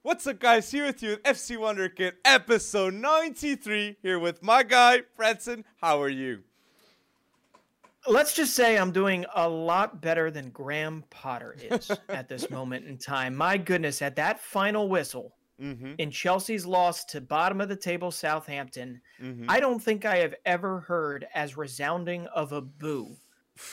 What's up, guys? Here with you with FC Wonderkid, episode 93. Here with my guy, Fredson. How are you? Let's just say I'm doing a lot better than Graham Potter is at this moment in time. My goodness, at that final whistle Mm-hmm. in Chelsea's loss to bottom of the table Southampton, Mm-hmm. I don't think I have ever heard as resounding of a boo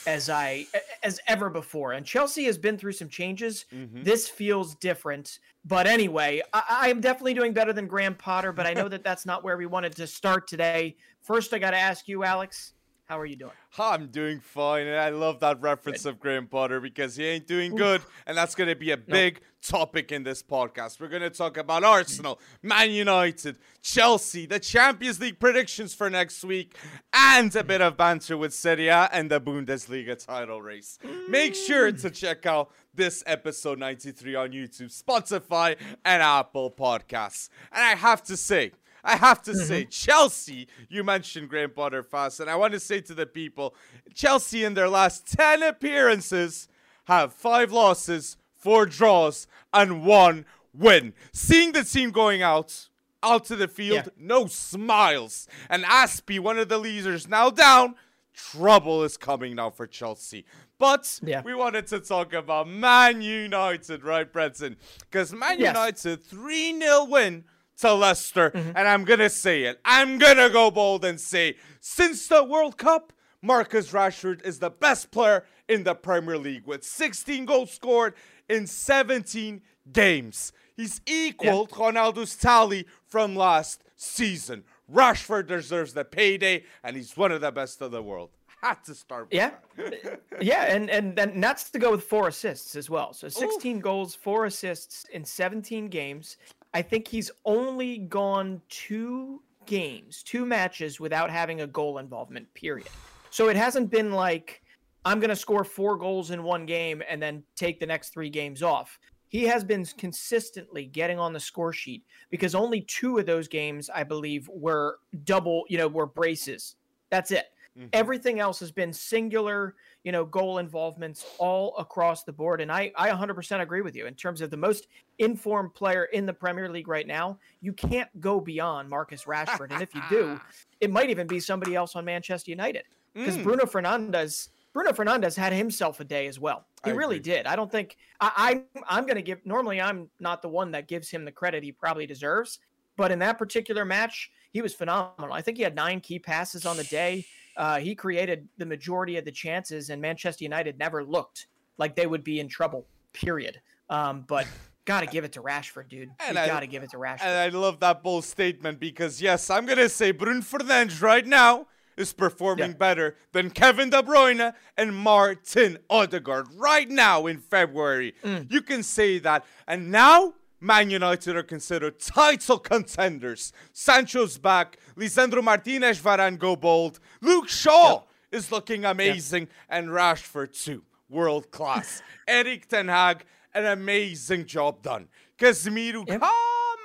as I as ever before. And Chelsea has been through some changes. Mhm. This feels different. But anyway, I, I am definitely doing better than Graham Potter, but I know that that's not where we wanted to start today. First, I got to ask you, Alex, how are you doing? I'm doing fine, and I love that reference of Graham Potter because he ain't doing good, and that's going to be a big topic in this podcast. We're going to talk about Arsenal, Man United, Chelsea, the Champions League predictions for next week, and a bit of banter with Serie A and the Bundesliga title race. Make sure to mm. check out this episode 93 on YouTube, Spotify, and Apple Podcasts. And I have to say, I have to mm-hmm. say, Chelsea, you mentioned Graham Potter fast, and I want to say to the people Chelsea in their last 10 appearances have five losses, four draws, and one win. Seeing the team going out, out to the field, Yeah. no smiles. And Azpi, one of the leaders, now down. Trouble is coming now for Chelsea. But Yeah. we wanted to talk about Man United, right, Brenton? Because Man Yes. United 3 0 win to Leicester. Mm-hmm. And I'm going to say it. I'm going to go bold and say, since the World Cup, Marcus Rashford is the best player in the Premier League with 16 goals scored in 17 games. He's equaled Ronaldo's tally from last season. Rashford deserves the payday, and he's one of the best of the world. Had to start with Yeah. that. Yeah, and, and and that's to go with four assists as well. So 16 goals, four assists in 17 games. I think he's only gone two games, two matches without having a goal involvement, period. So it hasn't been like I'm going to score four goals in one game and then take the next three games off. He has been consistently getting on the score sheet because only two of those games, I believe, were double, you know, were braces. That's it. Mhm. Everything else has been singular, you know, goal involvements all across the board. And I, I 100% agree with you in terms of the most informed player in the Premier League right now. You can't go beyond Marcus Rashford. and if you do, it might even be somebody else on Manchester United because Mm. Bruno Fernandes. Bruno Fernandes had himself a day as well. He I really agree. did. I don't think I, I I'm going to give. Normally, I'm not the one that gives him the credit he probably deserves, but in that particular match, he was phenomenal. I think he had nine key passes on the day. Uh, he created the majority of the chances, and Manchester United never looked like they would be in trouble. Period. Um, but got to give it to Rashford, dude. And you I- got to give it to Rashford. And I love that bold statement because, yes, I'm going to say Bruno Fernandes right now is performing Yeah. better than Kevin De Bruyne and Martin Odegaard right now in February. Mm. You can say that. And now, Man United are considered title contenders. Sancho's back. Lisandro Martinez, Varane go bold. Luke Shaw is looking amazing. And Rashford, too. World class. Erik Ten Hag, an amazing job done. Casemiro, Yep. come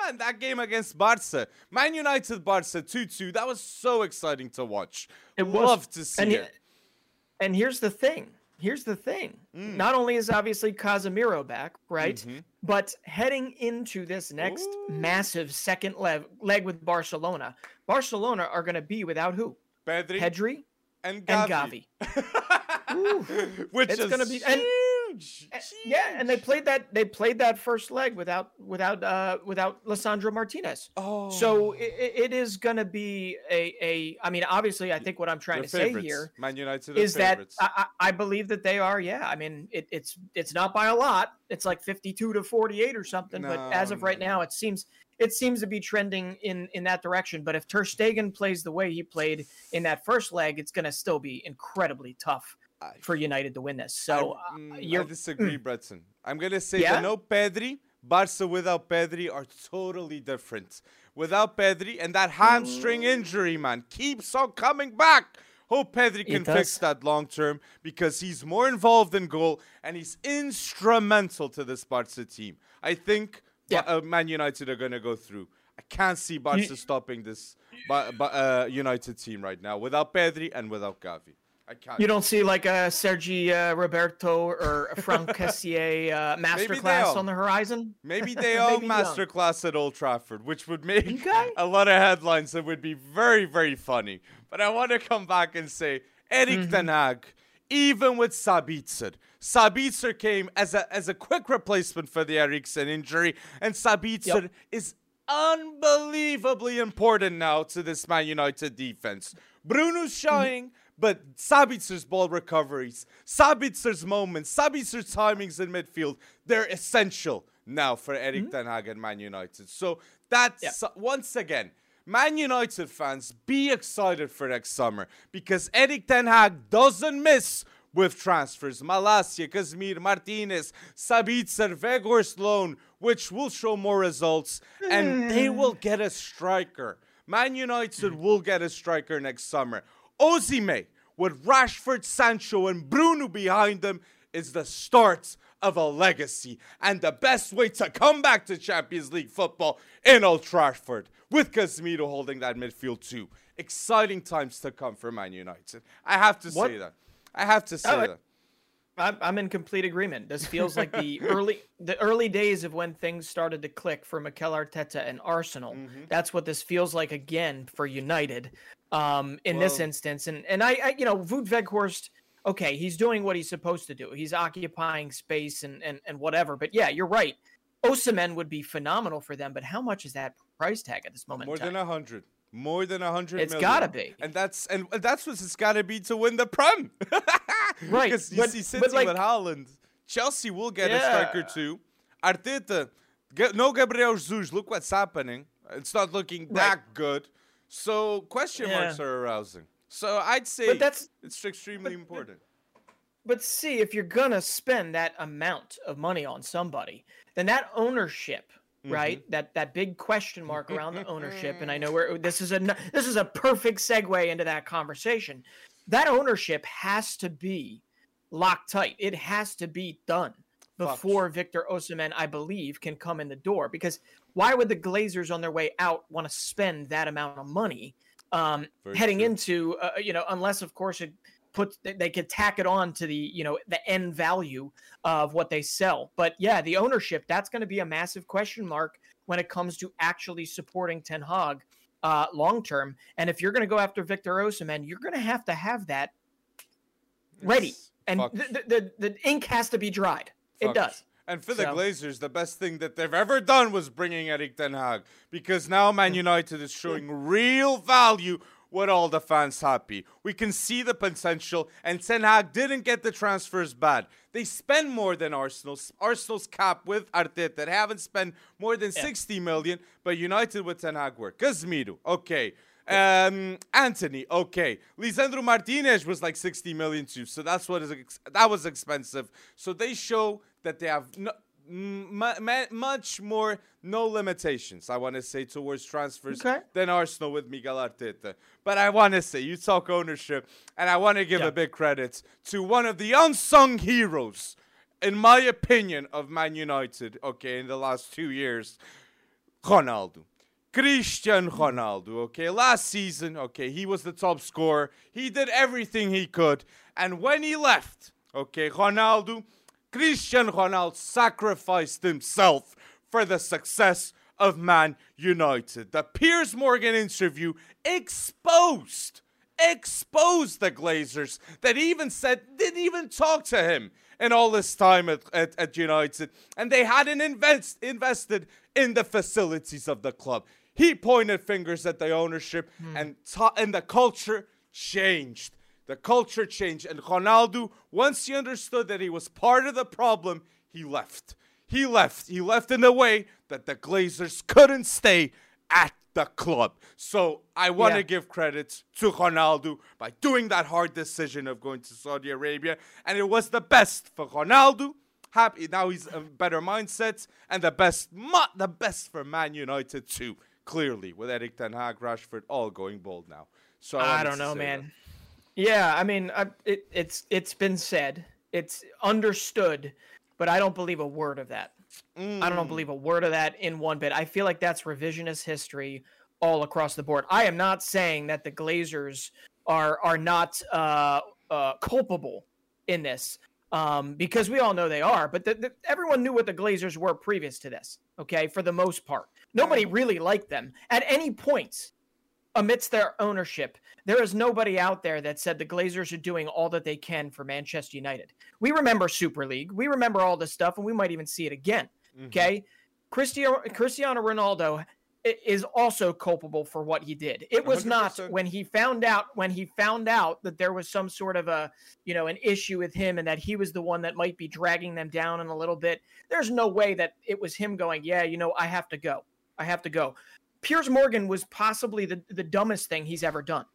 on, that game against Barca. Man United Barca 2 2. That was so exciting to watch. It was. Love to see and, he- it. and here's the thing. Here's the thing. Mm. Not only is obviously Casemiro back, right? Mhm. But heading into this next Ooh. massive second leg, leg with Barcelona, Barcelona are going to be without who? Pedri Pedri and and Gavi. Gavi. Which It's is gonna be- and- huge. Eh, Yeah, and they played that they played that first leg without without uh without Lisandro Martinez. Oh. So it, it is going to be a a I mean obviously I think what I'm trying They're to say here Man United is that favorites. I, I I believe that they are. Yeah, I mean it, it's it's not by a lot. It's like fifty-two to forty-eight or something. but as No, of right no, now, it seems it seems to be trending in in that direction. But if Ter Stegen plays the way he played in that first leg, it's going to still be incredibly tough for United to win this. So I, uh, mm, I you're disagree, Bretson. I'm gonna say Yeah? no Pedri, Barca without Pedri are totally different. Without Pedri and that hamstring injury, man, keeps on coming back. Hope Pedri can fix that long term because he's more involved in goal and he's instrumental to this Barca team. I think Yeah. Uh, Man United are gonna go through. I can't see Barca stopping this Ba- Ba- uh, United team right now without Pedri and without Gavi. I can't. You don't see like a Sergi uh, Roberto or a Franck Kessié uh, masterclass on the horizon? Maybe they own masterclass at Old Trafford, which would make Okay. a lot of headlines that would be very, very funny. But I want to come back and say Erik Mm-hmm. Ten Hag, even with Sabitzer, Sabitzer came as a as a quick replacement for the Eriksen injury, and Sabitzer Yep. is unbelievably important now to this Man United defense. Bruno's Mm-hmm. but Sabitzer's ball recoveries, Sabitzer's moments, Sabitzer's timings in midfield, they're essential now for Erik Ten Hag and Man United. So that's Mm-hmm. Yeah. once again. Man United fans, be excited for next summer because Erik Ten Hag doesn't miss with transfers. Malacia, Casemiro, Martinez, Sabitzer, Weghorst loan, which will show more results, and they will hmm. get a striker. Man United will get a striker next summer. Osimhen, with Rashford, Sancho, and Bruno behind them, is the start of a legacy and the best way to come back to Champions League football in Old Trafford with Casemiro holding that midfield too. Exciting times to come for Man United. I have to What- say that. I have to say Oh, that. I'm, I'm in complete agreement. This feels like the early the early days of when things started to click for Mikel Arteta and Arsenal. Mm-hmm. That's what this feels like again for United. Um, in this instance, and and I, I you know, Wout Weghorst. Okay, he's doing what he's supposed to do. He's occupying space and and and whatever. But yeah, you're right. Osimhen would be phenomenal for them, but how much is that price tag at this moment? More than a hundred. More than a hundred. It's million. gotta be. and that's and that's what it's gotta be to win the Prem. Right, because you but- see but City like- with Haaland, Chelsea will get a striker too. Arteta, no Gabriel Jesus. Look what's happening. It's not looking that good. So question marks are arousing. So I'd say But that's it's extremely important. But see, if you're gonna spend that amount of money on somebody, then that ownership, right? That that big question mark around the ownership, and I know where this is a this is a perfect segue into that conversation. That ownership has to be locked tight. It has to be done before Victor Osimhen, I believe, can come in the door. Because why would the Glazers on their way out want to spend that amount of money um, heading true. into uh, you know unless of course it puts they- could tack it on to the you know the end value of what they sell. But yeah the ownership that's going to be a massive question mark when it comes to actually supporting ten hag uh, long term. And if you're going to go after victor osimhen you're going to have to have that ready. And the, the, the, the ink has to be dried. It does. And for the So- Glazers, the best thing that they've ever done was bringing Erik Ten Hag because now Man. United is showing real value with all the fans happy. We can see the potential, and Ten Hag didn't get the transfers bad. They spend more than Arsenal's. Arsenal's cap with Arteta they haven't spent more than 60 million, but United with Ten Hag were. Casemiro, okay. Um, Antony, okay. Lisandro Martinez was like 60 million too, so that's what is ex- that was expensive. So they show that they have no, much more no limitations. I want to say towards transfers Okay. than Arsenal with Miguel Arteta. But I want to say you talk ownership, and I want to give Yeah. a big credit to one of the unsung heroes, in my opinion, of Man United. Okay, in the last two years, Ronaldo. Christian Ronaldo, okay? Last season, okay, he was the top scorer. He did everything he could. And when he left, okay, Ronaldo, Cristiano Ronaldo sacrificed himself for the success of Man United. The Piers Morgan interview exposed exposed the Glazers that even said didn't even talk to him in all this time at, at, at United and they hadn't invest, invested in the facilities of the club. He pointed fingers at the ownership hmm. and ta- and the culture changed. The culture changed and Ronaldo once he understood that he was part of the problem, he left. He left. He left in a way that the Glazers couldn't stay at the club. So I want to Yeah. give credits to Ronaldo by doing that hard decision of going to Saudi Arabia, and it was the best for Ronaldo. Happy now he's a better mindset, and the best, the best for Man United too. Clearly, with Erik Ten Hag, Rashford, all going bold now. So I, I don't know, man. Yeah, I mean, I, it, it's it's been said, it's understood, but I don't believe a word of that. I Mm. don't believe a word of that in one bit. I feel like that's revisionist history all across the board. I am not saying that the Glazers are are not uh, uh, culpable in this um, because we all know they are. But the, the, everyone knew what the Glazers were previous to this. Okay, for the most part, nobody really liked them at any point amidst their ownership. There is nobody out there that said the Glazers are doing all that they can for Manchester United. We remember Super League. We remember all this stuff, and we might even see it again. Mm-hmm. Okay. Cristiano, Cristiano Ronaldo is also culpable for what he did. It was 100%. not when he found out when he found out that there was some sort of a, you know, an issue with him and that he was the one that might be dragging them down in a little bit. There's no way that it was him going, "Yeah, you know, I have to go. I have to go." Piers Morgan was possibly the the dumbest thing he's ever done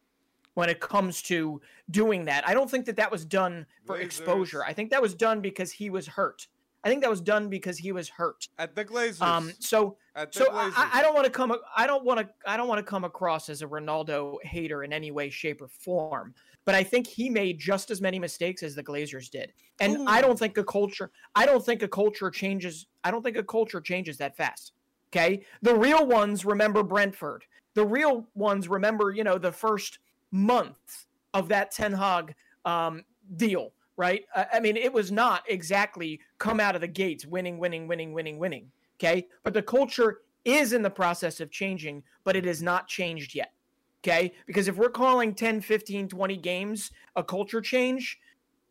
when it comes to doing that. I don't think that that was done for exposure. I think that was done because he was hurt. I think that was done because he was hurt at the Glazers. Um, so so I, I, don't want to come. I don't want to. I don't want to come across as a Ronaldo hater in any way, shape, or form. But I think he made just as many mistakes as the Glazers did, and Ooh. I don't think a culture. I don't think a culture changes. I don't think a culture changes that fast. Okay, the real ones remember Brentford. The real ones remember, you know, the first month of that Ten Hag um, deal right? I mean, it was not exactly come out of the gates winning, winning, winning, winning, winning. Okay. But the culture is in the process of changing, but it has not changed yet. Okay. Because if we're calling 10, 15, 20 games a culture change,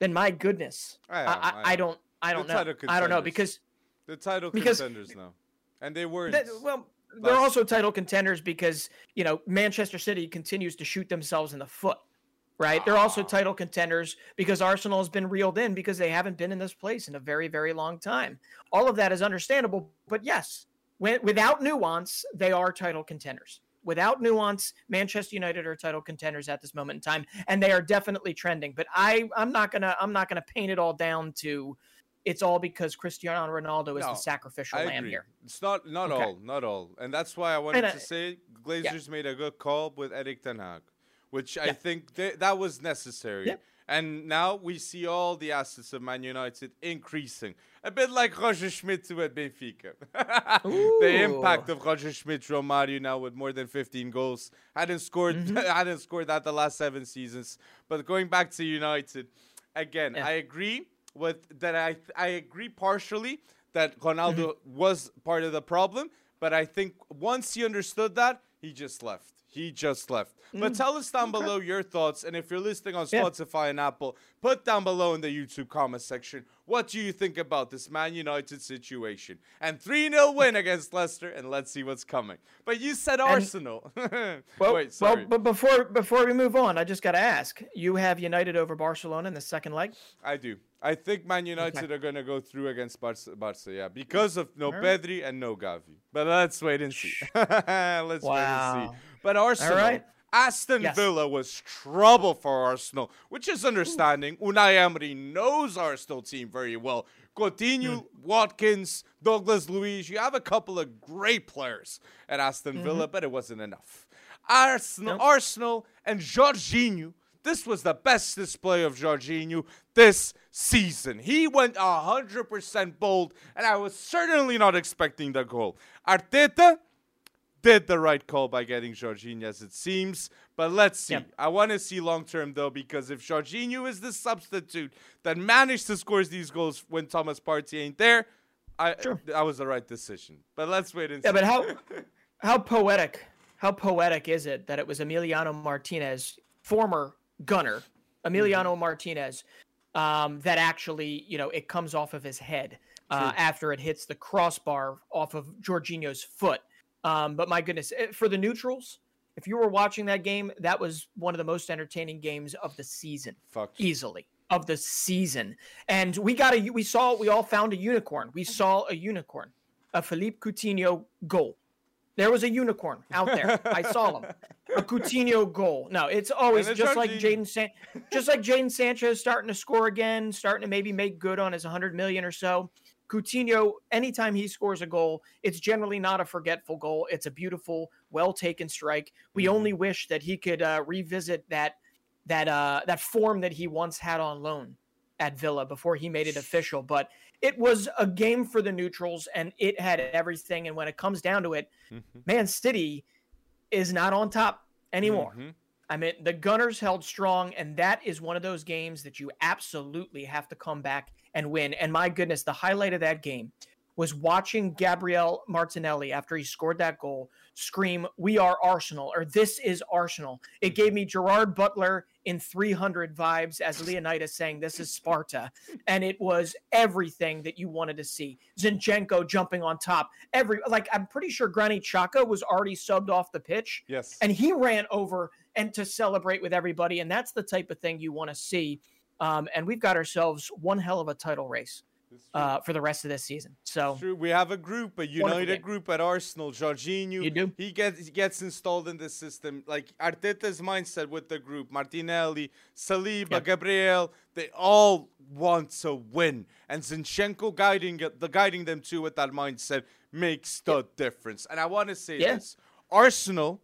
then my goodness, I, I, I, I don't, I don't know. I don't know because the title because, contenders now, and they weren't. That, well, they're also title contenders because you know Manchester City continues to shoot themselves in the foot right? They're also ah. title contenders because Arsenal has been reeled in because they haven't been in this place in a very, very long time. All of that is understandable, but yes, when, without nuance, they are title contenders. Without nuance, Manchester United are title contenders at this moment in time, and they are definitely trending. But I, I'm not gonna, I'm not gonna paint it all down to it's all because Cristiano Ronaldo is no, the sacrificial I lamb agree. here. It's not not okay. all, not all, and that's why I wanted uh, to say Glazers yeah. made a good call with Erik Ten Hag which yeah. I think th- that was necessary. Yeah. And now we see all the assets of Man United increasing. A bit like Roger Schmidt to at Benfica. the impact of Roger Schmidt, Romario now with more than 15 goals. Hadn't scored mm-hmm. hadn't scored that the last seven seasons. But going back to United, again. I agree with that I I agree partially that Ronaldo mm-hmm. was part of the problem, but I think once he understood that, he just left. He just left. Mm. But tell us down okay. below your thoughts. And if you're listening on Spotify yeah. and Apple, put down below in the YouTube comment section what do you think about this Man United situation? And 3 0 win against Leicester, and let's see what's coming. But you said Arsenal. well, Wait, sorry. Well, but before, before we move on, I just got to ask you have United over Barcelona in the second leg? I do. I think Man United okay. are going to go through against Barca, Barca, yeah, because of no right. Pedri and no Gavi. But let's wait and see. let's wow. wait and see. But Arsenal. Right. Aston yes. Villa was trouble for Arsenal, which is understanding. Ooh. Unai Emery knows Arsenal team very well. Coutinho, mm. Watkins, Douglas Luiz. You have a couple of great players at Aston mm-hmm. Villa, but it wasn't enough. Arsenal, nope. Arsenal, and Jorginho. This was the best display of Jorginho this season. He went 100% bold, and I was certainly not expecting the goal. Arteta did the right call by getting Jorginho, as it seems. But let's see. Yep. I want to see long term, though, because if Jorginho is the substitute that managed to score these goals when Thomas Partey ain't there, I, sure. that was the right decision. But let's wait and yeah, see. Yeah, but how, how poetic, how poetic is it that it was Emiliano Martinez, former gunner, Emiliano mm-hmm. Martinez, um, that actually, you know, it comes off of his head uh, after it hits the crossbar off of Jorginho's foot. Um, but my goodness, eh, for the neutrals, if you were watching that game, that was one of the most entertaining games of the season. Fuck. Easily of the season. And we got a we saw we all found a unicorn. We saw a unicorn. A Philippe Coutinho goal. There was a unicorn out there. I saw him. A Coutinho goal. No, it's always just like San- just like Jadon Sancho starting to score again, starting to maybe make good on his 100 million or so. Coutinho, anytime he scores a goal, it's generally not a forgetful goal. It's a beautiful, well taken strike. We mm-hmm. only wish that he could uh, revisit that that uh, that form that he once had on loan at Villa before he made it official. But it was a game for the neutrals, and it had everything. And when it comes down to it, mm-hmm. Man City is not on top anymore. Mm-hmm. I mean, the Gunners held strong, and that is one of those games that you absolutely have to come back and win. And my goodness, the highlight of that game was watching Gabriel Martinelli after he scored that goal scream, We are Arsenal, or This is Arsenal. It gave me Gerard Butler in 300 vibes as Leonidas saying, This is Sparta. And it was everything that you wanted to see. Zinchenko jumping on top. Every, like, I'm pretty sure Granit Xhaka was already subbed off the pitch. Yes. And he ran over and to celebrate with everybody. And that's the type of thing you want to see. Um, and we've got ourselves one hell of a title race uh, for the rest of this season. So true. We have a group, a united group at Arsenal. Jorginho, you do. He gets he gets installed in the system. Like Arteta's mindset with the group, Martinelli, Saliba, yep. Gabriel, they all want to win, and Zinchenko guiding the guiding them too with that mindset makes the yep. difference. And I want to say yeah. this: Arsenal,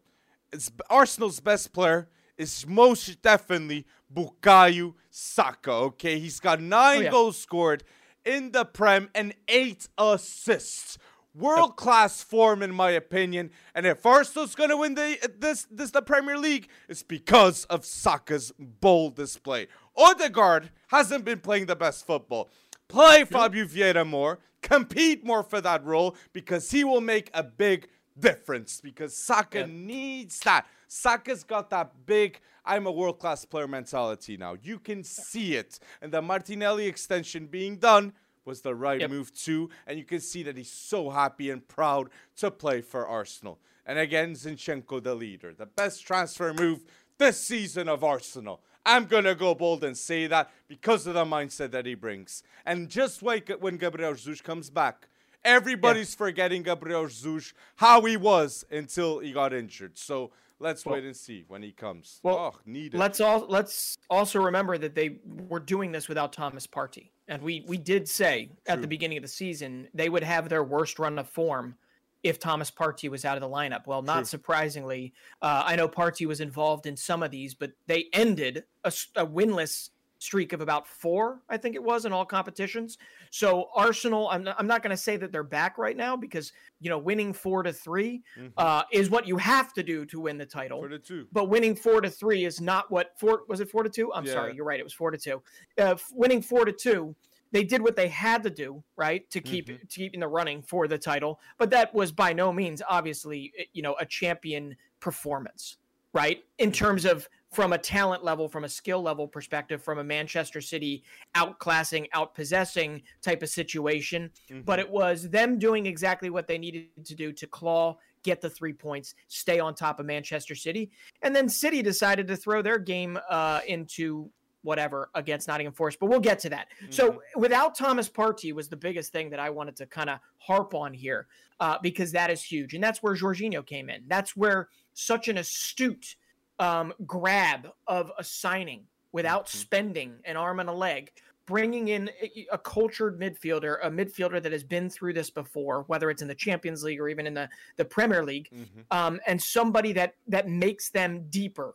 is Arsenal's best player is most definitely Bukayo Saka. Okay, he's got nine oh, yeah. goals scored in the Prem and eight assists. World class form, in my opinion. And if Arsenal's going to win the this this the Premier League, it's because of Saka's bold display. Odegaard hasn't been playing the best football. Play Fabio Vieira more, compete more for that role because he will make a big difference. Because Saka needs that. Saka's got that big I'm a world class player mentality now. You can see it. And the Martinelli extension being done was the right yep. move too. And you can see that he's so happy and proud to play for Arsenal. And again, Zinchenko, the leader. The best transfer move this season of Arsenal. I'm going to go bold and say that because of the mindset that he brings. And just wait when Gabriel Jesus comes back. Everybody's yeah. forgetting Gabriel Jesus, how he was until he got injured. So Let's well, wait and see when he comes. Well, oh, need it. Let's all let's also remember that they were doing this without Thomas Partey, and we we did say True. at the beginning of the season they would have their worst run of form if Thomas Partey was out of the lineup. Well, not True. surprisingly, uh, I know Partey was involved in some of these, but they ended a, a winless streak of about four, I think it was, in all competitions. So Arsenal, I'm not, I'm not going to say that they're back right now because you know winning four to 3 mm-hmm. uh, is what you have to do to win the title. Four to two. But winning four to three is not what four was it four to two? I'm yeah. sorry, you're right. It was four to two. Uh, winning four to two. They did what they had to do, right, to keep mm-hmm. to keep in the running for the title. But that was by no means, obviously, you know, a champion performance, right? In terms of from a talent level, from a skill level perspective, from a Manchester City outclassing, outpossessing type of situation. Mm-hmm. But it was them doing exactly what they needed to do to claw, get the three points, stay on top of Manchester City. And then City decided to throw their game uh, into whatever against Nottingham Forest, but we'll get to that. Mm-hmm. So without Thomas Partey was the biggest thing that I wanted to kind of harp on here uh, because that is huge. And that's where Jorginho came in. That's where such an astute um, grab of a signing without mm-hmm. spending an arm and a leg, bringing in a, a, cultured midfielder, a midfielder that has been through this before, whether it's in the Champions League or even in the, the Premier League, mm-hmm. um, and somebody that that makes them deeper,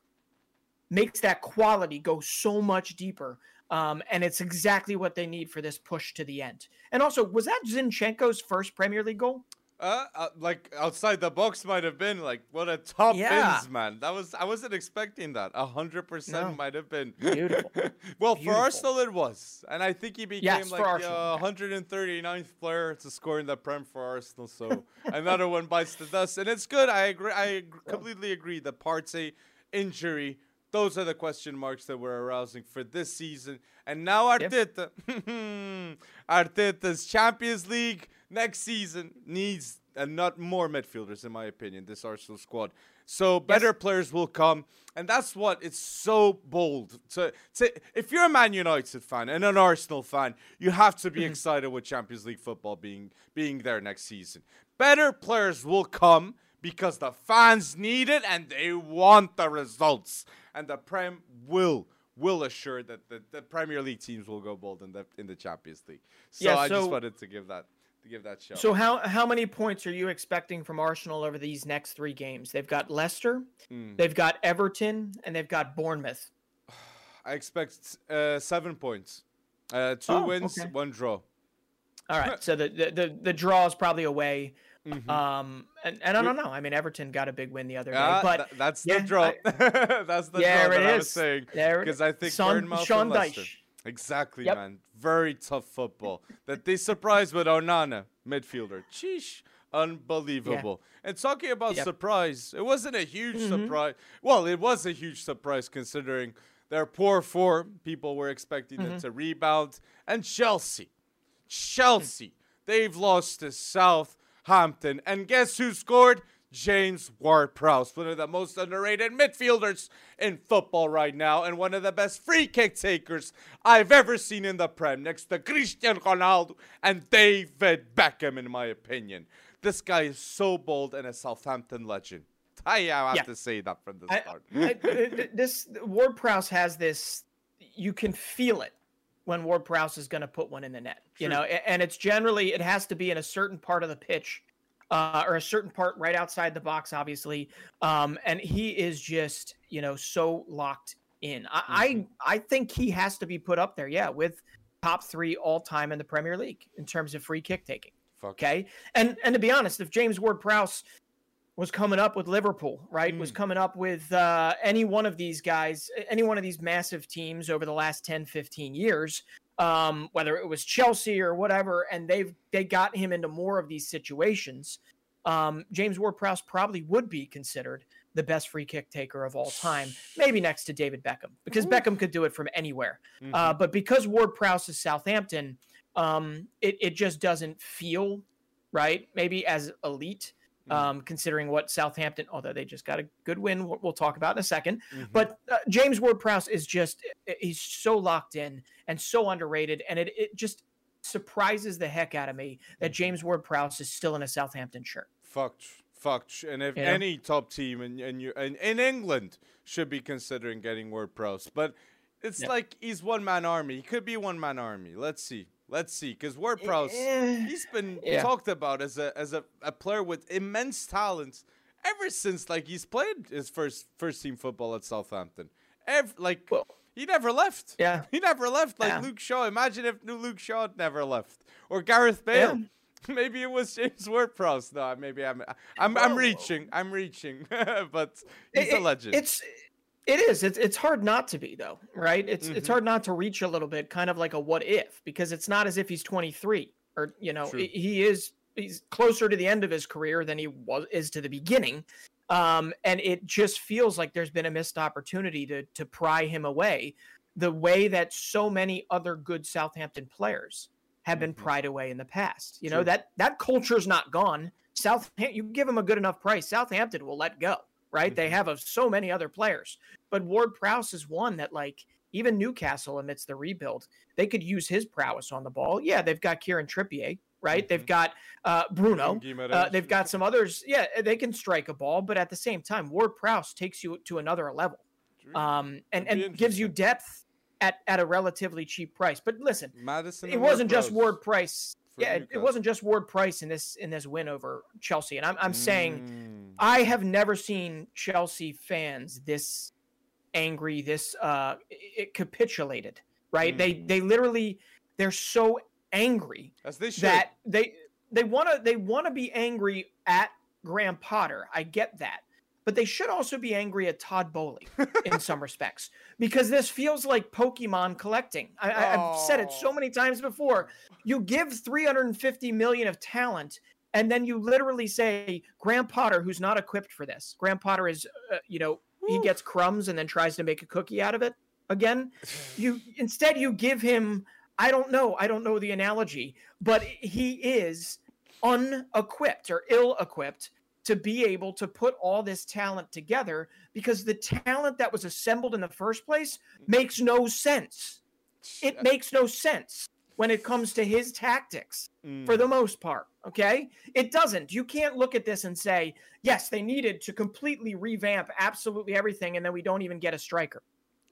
makes that quality go so much deeper. Um, and it's exactly what they need for this push to the end. And also, was that Zinchenko's first Premier League goal? Uh, uh, like outside the box might have been like what a top yeah. ins man. That was I wasn't expecting that. A hundred percent might have been beautiful. well, beautiful. for Arsenal it was, and I think he became yes, like the uh, 139th player to score in the Prem for Arsenal. So another one bites the dust, and it's good. I agree. I completely agree. The Partey injury. Those are the question marks that we're arousing for this season. And now Arteta, yep. Arteta's Champions League next season needs and not more midfielders, in my opinion, this Arsenal squad. So better yes. players will come, and that's what it's so bold. To, if you're a Man United fan and an Arsenal fan, you have to be mm-hmm. excited with Champions League football being being there next season. Better players will come because the fans need it and they want the results, and the Prem will will assure that the, the Premier League teams will go bold in the in the Champions League. So, yeah, so I just wanted to give that to give that show. So how how many points are you expecting from Arsenal over these next three games? They've got Leicester, mm. they've got Everton, and they've got Bournemouth. I expect uh, seven points, uh, two oh, wins, okay. one draw. All right. So the the the, the draw is probably away. Mhm. Um, and, and I don't know. I mean, Everton got a big win the other day, Ah, but tha- that's yeah, the draw. that's the Yeah, draw it that I was saying. there Because I think Sean, Bournemouth Sean and Leicester. Dyche. Exactly, Yep. man. Very tough football. that they surprised with Onana, midfielder. Sheesh. Unbelievable. And talking about Yep. surprise, it wasn't a huge Mhm. surprise. Well, it was a huge surprise considering their poor form. People were expecting them Mm-hmm. to rebound. And Chelsea. Chelsea. They've lost to Southampton. And guess who scored? James Ward Prowse, one of the most underrated midfielders in football right now, and one of the best free kick takers I've ever seen in the Prem, next to Cristiano Ronaldo and David Beckham, in my opinion. This guy is so bold and a Southampton legend. I have Yeah. to say that from the start. I- th- this Ward Prowse has this. You can feel it when Ward Prowse is going to put one in the net. You know, and it's generally it has to be in a certain part of the pitch, uh, or a certain part right outside the box, obviously. Um, and he is just you know so locked in. I I, I think he has to be put up there, yeah, with top three all time in the Premier League in terms of free kick taking. Fuck. Okay. And and to be honest, if James Ward Prowse was coming up with Liverpool, right? Was Mm. coming up with uh, any one of these guys, any one of these massive teams over the last 10, 15 years, um, whether it was Chelsea or whatever, and they've they got him into more of these situations. Um, James Ward Prowse probably would be considered the best free kick taker of all time, maybe next to David Beckham, because Oof. Beckham could do it from anywhere. Mhm. Uh, but because Ward Prowse is Southampton, um, it, it just doesn't feel right, maybe as elite. Um, considering what Southampton, although they just got a good win, we'll, we'll talk about in a 2nd Mhm. But uh, James Ward Prowse is just, he's so locked in and so underrated. And it, it just surprises the heck out of me that James Ward Prowse is still in a Southampton shirt. Fucked. Fucked. And if You know? any top team in in, in in England should be considering getting Ward Prowse, but it's Yeah. like he's one man army. He could be one man army. Let's see. Let's see. Because Ward Prowse, Eh, he's been Yeah. talked about as a as a, a player with immense talents ever since like he's played his first first team football at Southampton. Ev- like Well- he never left. yeah. He never left like Yeah. Luke Shaw. Imagine if new Luke Shaw had never left. Or Gareth Bale. Yeah. Maybe it was James Ward-Prowse. No, maybe I'm I'm I'm reaching. I'm reaching. but he's It- a legend. It's it is. It's it's hard not to be though, right? It's it's Mhm. hard not to reach a little bit, kind of like a what if, because it's not as if he's 23 or you know True. he- is he's closer to the end of his career than he was is to the beginning. Um, and it just feels like there's been a missed opportunity to to pry him away, the way that so many other good Southampton players have been Mhm. pried away in the past. You know that that culture's not gone. South, you give them a good enough price, Southampton will let go. Right? They Mhm. have of so many other players, but Ward Prowse is one that like even Newcastle amidst the rebuild, they could use his prowess on the ball. Yeah, they've got Kieran Trippier, right? They've Mhm. got uh, Bruno. Uh, they've got some others. Yeah, they can strike a ball, but at the same time, Ward Prowse takes you to another level um, and, and gives you depth at, at a relatively cheap price. But listen, Madison. it wasn't just Ward-Prowse Ward Price. Yeah, it, it wasn't just Ward Price in this in this win over Chelsea. And I'm I'm saying Mm. I have never seen Chelsea fans this angry, this uh it capitulated, right? They Mm. they literally they're so angry as they should. that they they want to they want to be angry at Graham Potter. I get that. But they should also be angry at Todd Boehly in some respects because this feels like Pokemon collecting. I, I, I've said it so Oh. many times before. You give 350 million of talent, and then you literally say Graham Potter, who's not equipped for this. Graham Potter is, uh, you know, he gets crumbs and then tries to make a cookie out of it again. You instead you give him. I don't know. I don't know the analogy, but he is unequipped or ill-equipped to be able to put all this talent together because the talent that was assembled in the first place makes no sense. It makes no sense when it comes to his tactics Mm. for the most part. Okay. It doesn't. You can't look at this and say, yes, they needed to completely revamp absolutely everything, and then we don't even get a striker.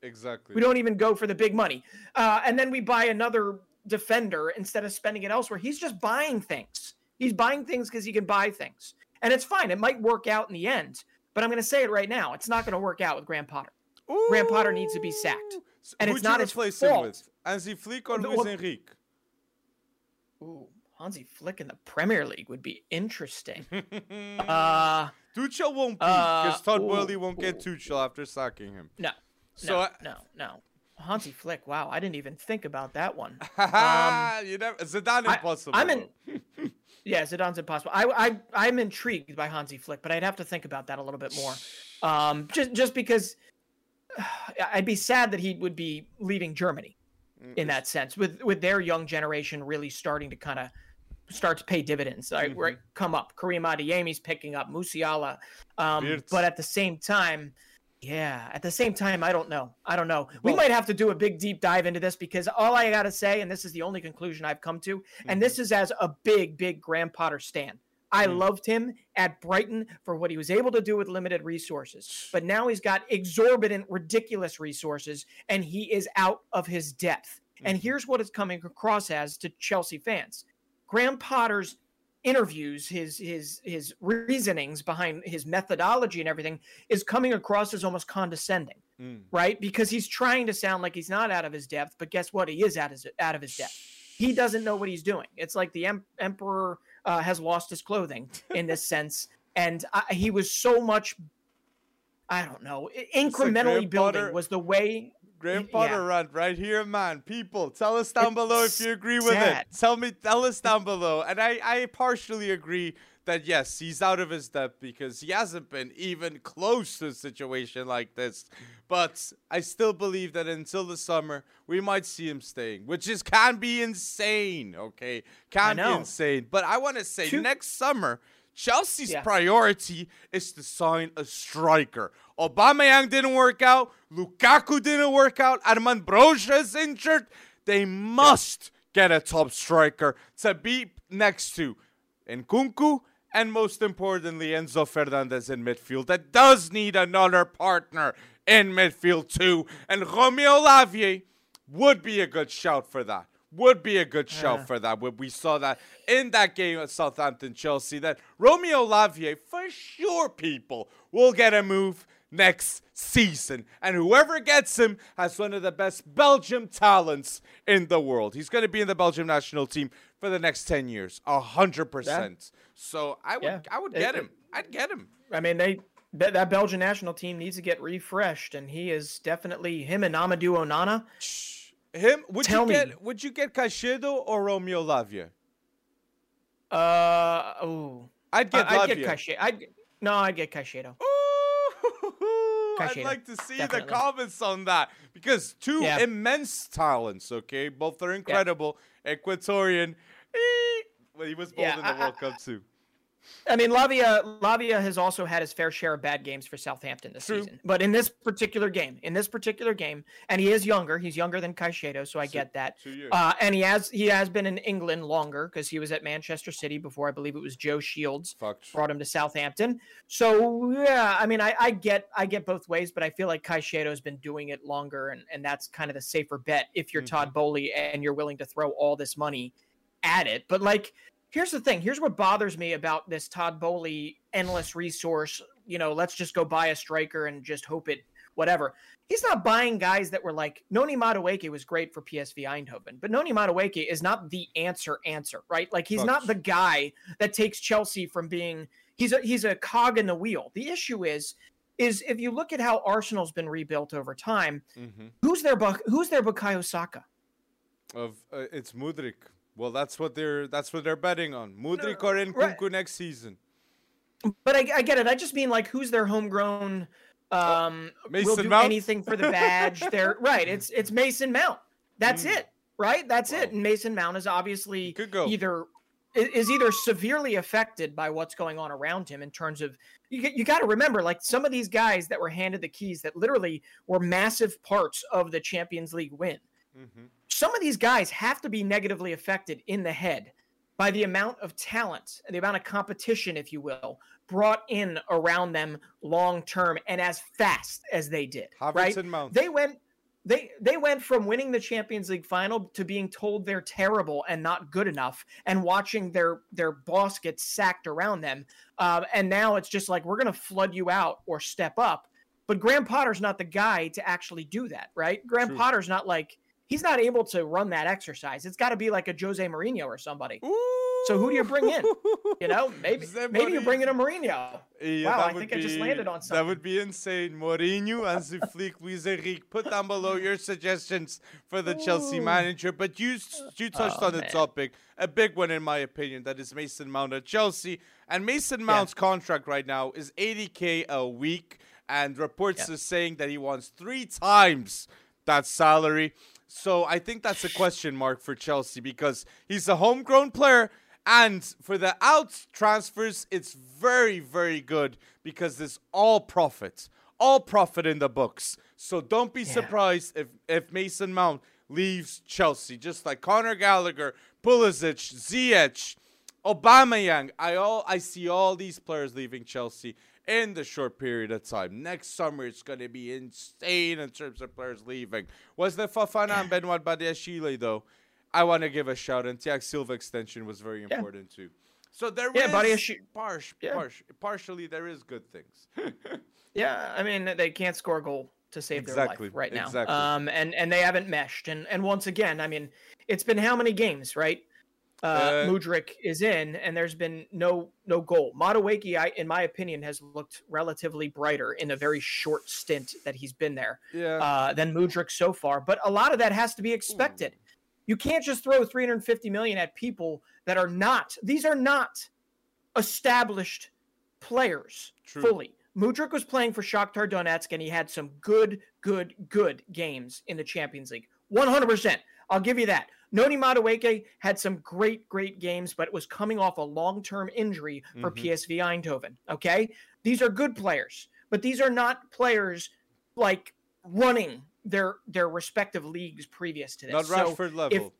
exactly. We don't even go for the big money. Uh, and then we buy another defender instead of spending it elsewhere. He's just buying things. He's buying things because he can buy things. And it's fine. It might work out in the end. But I'm going to say it right now. It's not going to work out with Graham Potter. Graham Potter needs to be sacked. Ooh. And who'd it's not his fault. with? Hansi Flick or Luis Enrique? Ooh. Hansi Flick in the Premier League would be interesting. uh, Tuchel won't be uh, because Todd ooh, Boehly won't get ooh. Tuchel after sacking him. no, So no, I- no, no. Hansi Flick. Wow, I didn't even think about that one. you never Zidane I- impossible. I'm in-. Yeah, Zidane's impossible. I, I, I'm intrigued by Hansi Flick, but I'd have to think about that a little bit more. Um, just, just because I'd be sad that he would be leaving Germany in that sense, with with their young generation really starting to kind of start to pay dividends. Right, it come up, Karim Adeyemi's picking up, Musiala, um, but at the same time. Yeah, at the same time, I don't know. I don't know. we might have to do a big deep dive into this because all I got to say, and this is the only conclusion I've come to, and this is as a big, big Graham Potter stan. I Mm. loved him at Brighton for what he was able to do with limited resources. But now he's got exorbitant, ridiculous resources, and he is out of his depth. And Mhm. here's what it's coming across as to Chelsea fans Graham Potter's interviews his his his reasonings behind his methodology and everything is coming across as almost condescending Mm. right because he's trying to sound like he's not out of his depth but guess what he is out of his, out of his depth he doesn't know what he's doing. It's like the em- emperor uh, has lost his clothing in this sense, and I, he was so much. I don't know. Incrementally building was the way. Graham Yeah. Rant right here, man. People, tell us down below if you agree with sad. it. Tell me, tell us down below. And I, I partially agree that yes, he's out of his depth because he hasn't been even close to a situation like this. But I still believe that until the summer, we might see him staying, which is can be insane. Okay, can be insane. But I want to say Two- next summer. Chelsea's Yeah. priority is to sign a striker. Aubameyang didn't work out. Lukaku didn't work out. Armand Broja is injured. They must get a top striker to be next to Nkunku and most importantly Enzo Fernandez in midfield. That does need another partner in midfield too. And Romeo Lavia would be a good shout for that. Would be a good show Yeah. for that. We- We saw that in that game at Southampton Chelsea that Romeo Lavia for sure people will get a move next season. And whoever gets him has one of the best Belgium talents in the world. He's going to be in the Belgium national team for the next 10 years. A 100%. So I would Yeah. I would get it- him. I'd get him. I mean, they that, that Belgian national team needs to get refreshed, and he is definitely him and Amadou Onana. Him? Would Tell you me. get would you get Caicedo or Romeo Lavia? Uh oh, I'd get I'd get. Caicedo. I'd no, I'd get Caicedo. I'd like to see definitely. the comments on that because two Yeah. immense talents. Okay, both are incredible. Equatorian, eh, well, he was bold Yeah, in the I- World I- Cup too. I mean, Lavia Lavia has also had his fair share of bad games for Southampton this True. season. But in this particular game, in this particular game, and he is younger. He's younger than Caicedo, so I So- get that. Two years. Uh, and he has he has been in England longer because he was at Manchester City before I believe it was Joe Shields Fuck. brought him to Southampton. So yeah, I mean, I, I get I get both ways, but I feel like Caicedo has been doing it longer, and, and that's kind of the safer bet if you're Todd Boehly and you're willing to throw all this money at it. But like, here's the thing: here's what bothers me about this Todd Boehly endless resource. You know, let's just go buy a striker and just hope it whatever. He's not buying guys that were like Noni Madueke was great for PSV Eindhoven, but Noni Madueke is not the answer answer, right? Like he's not the guy that takes Chelsea from being he's a he's a cog in the wheel. The issue is is if you look at how Arsenal's been rebuilt over time, mm-hmm. who's their who's their Bukayo Saka? Of uh, it's Mudryk. Well, that's what they're that's what they're betting on. Mudryk or Nkunku right. next season. But I, I get it. I just mean like who's their homegrown um will Mason do Mount? anything for the badge. They're right. It's it's Mason Mount. That's Mm. it. Right? That's Wow. it. And Mason Mount is obviously either is either severely affected by what's going on around him in terms of you, you got to remember like some of these guys that were handed the keys that literally were massive parts of the Champions League win hmm some of these guys have to be negatively affected in the head by the amount of talent, and the amount of competition, if you will, brought in around them long term and as fast as they did. Right? Mount. They went they they went from winning the Champions League final to being told they're terrible and not good enough, and watching their their boss get sacked around them. Um, and now it's just like we're going to flood you out or step up. But Graham Potter's not the guy to actually do that, right? Graham True. Potter's not like he's not able to run that exercise. It's got to be like a Jose Mourinho or somebody. Ooh, So who do you bring in? You know, maybe maybe you bring in a Mourinho. Yeah, wow, I think I just landed on something. That would be insane. Mourinho, Hansi Flick, Luis Put down below your suggestions for the Chelsea manager. But you you oh, touched Oh, on the topic. A big one, in my opinion, that is Mason Mount at Chelsea. And Mason Mount's contract right now is 80k a week, and reports Yeah. are saying that he wants three times that salary. So I think that's a question mark for Chelsea because he's a homegrown player. And for the out transfers, it's very, very good because there's all profit, all profit in the books. So don't be surprised if, if Mason Mount leaves Chelsea, just like Conor Gallagher, Pulisic, Ziyech, Aubameyang. I all I see all these players leaving Chelsea in the short period of time. Next summer, it's going to be insane in terms of players leaving. Was the Fofana and Benoit Badiashile though? I want to give a shout. And Thiago Silva extension was very important too. So there Yeah, is Badiashile- partial, Yeah. partial, partially there is good things. Yeah, I mean they can't score a goal to save Exactly, their life right now. exactly. Um, and and they haven't meshed. And and once again, I mean, it's been how many games, right? Uh, Uh, Mudryk is in, and there's been no no goal. Madueke, I in my opinion, has looked relatively brighter in a very short stint that he's been there yeah. uh, than Mudryk so far. But a lot of that has to be expected. You can't just throw 350 million at people that are not. These are not established players True. fully. Mudryk was playing for Shakhtar Donetsk, and he had some good, good, good games in the Champions League. 100%. I'll give you that. Noni Madueke had some great, great games, but it was coming off a long-term injury for Mhm. PSV Eindhoven. Okay, these are good players, but these are not players like running their their respective leagues previous to this. Not So Rashford level.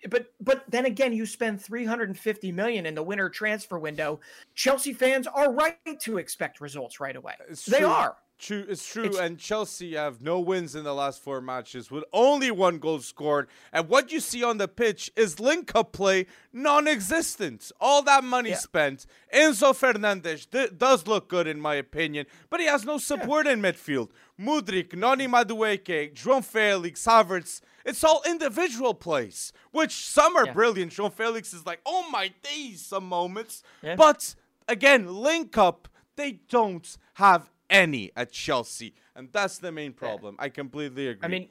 if but but then again you spend 350 million in the winter transfer window chelsea fans are right to expect results right away It's they true. are True, it's true. It's- and Chelsea have no wins in the last four matches with only one goal scored. And what you see on the pitch is link up play non existent. All that money Yeah. spent. Enzo Fernandez d- does look good, in my opinion, but he has no support in midfield. Mudryk, Noni Madueke, João Felix, Havertz. It's all individual plays, which some are Yeah. brilliant. João Felix is like, oh my days, some moments. Yeah. But again, link up, they don't have any at Chelsea, and that's the main problem. I completely agree. i mean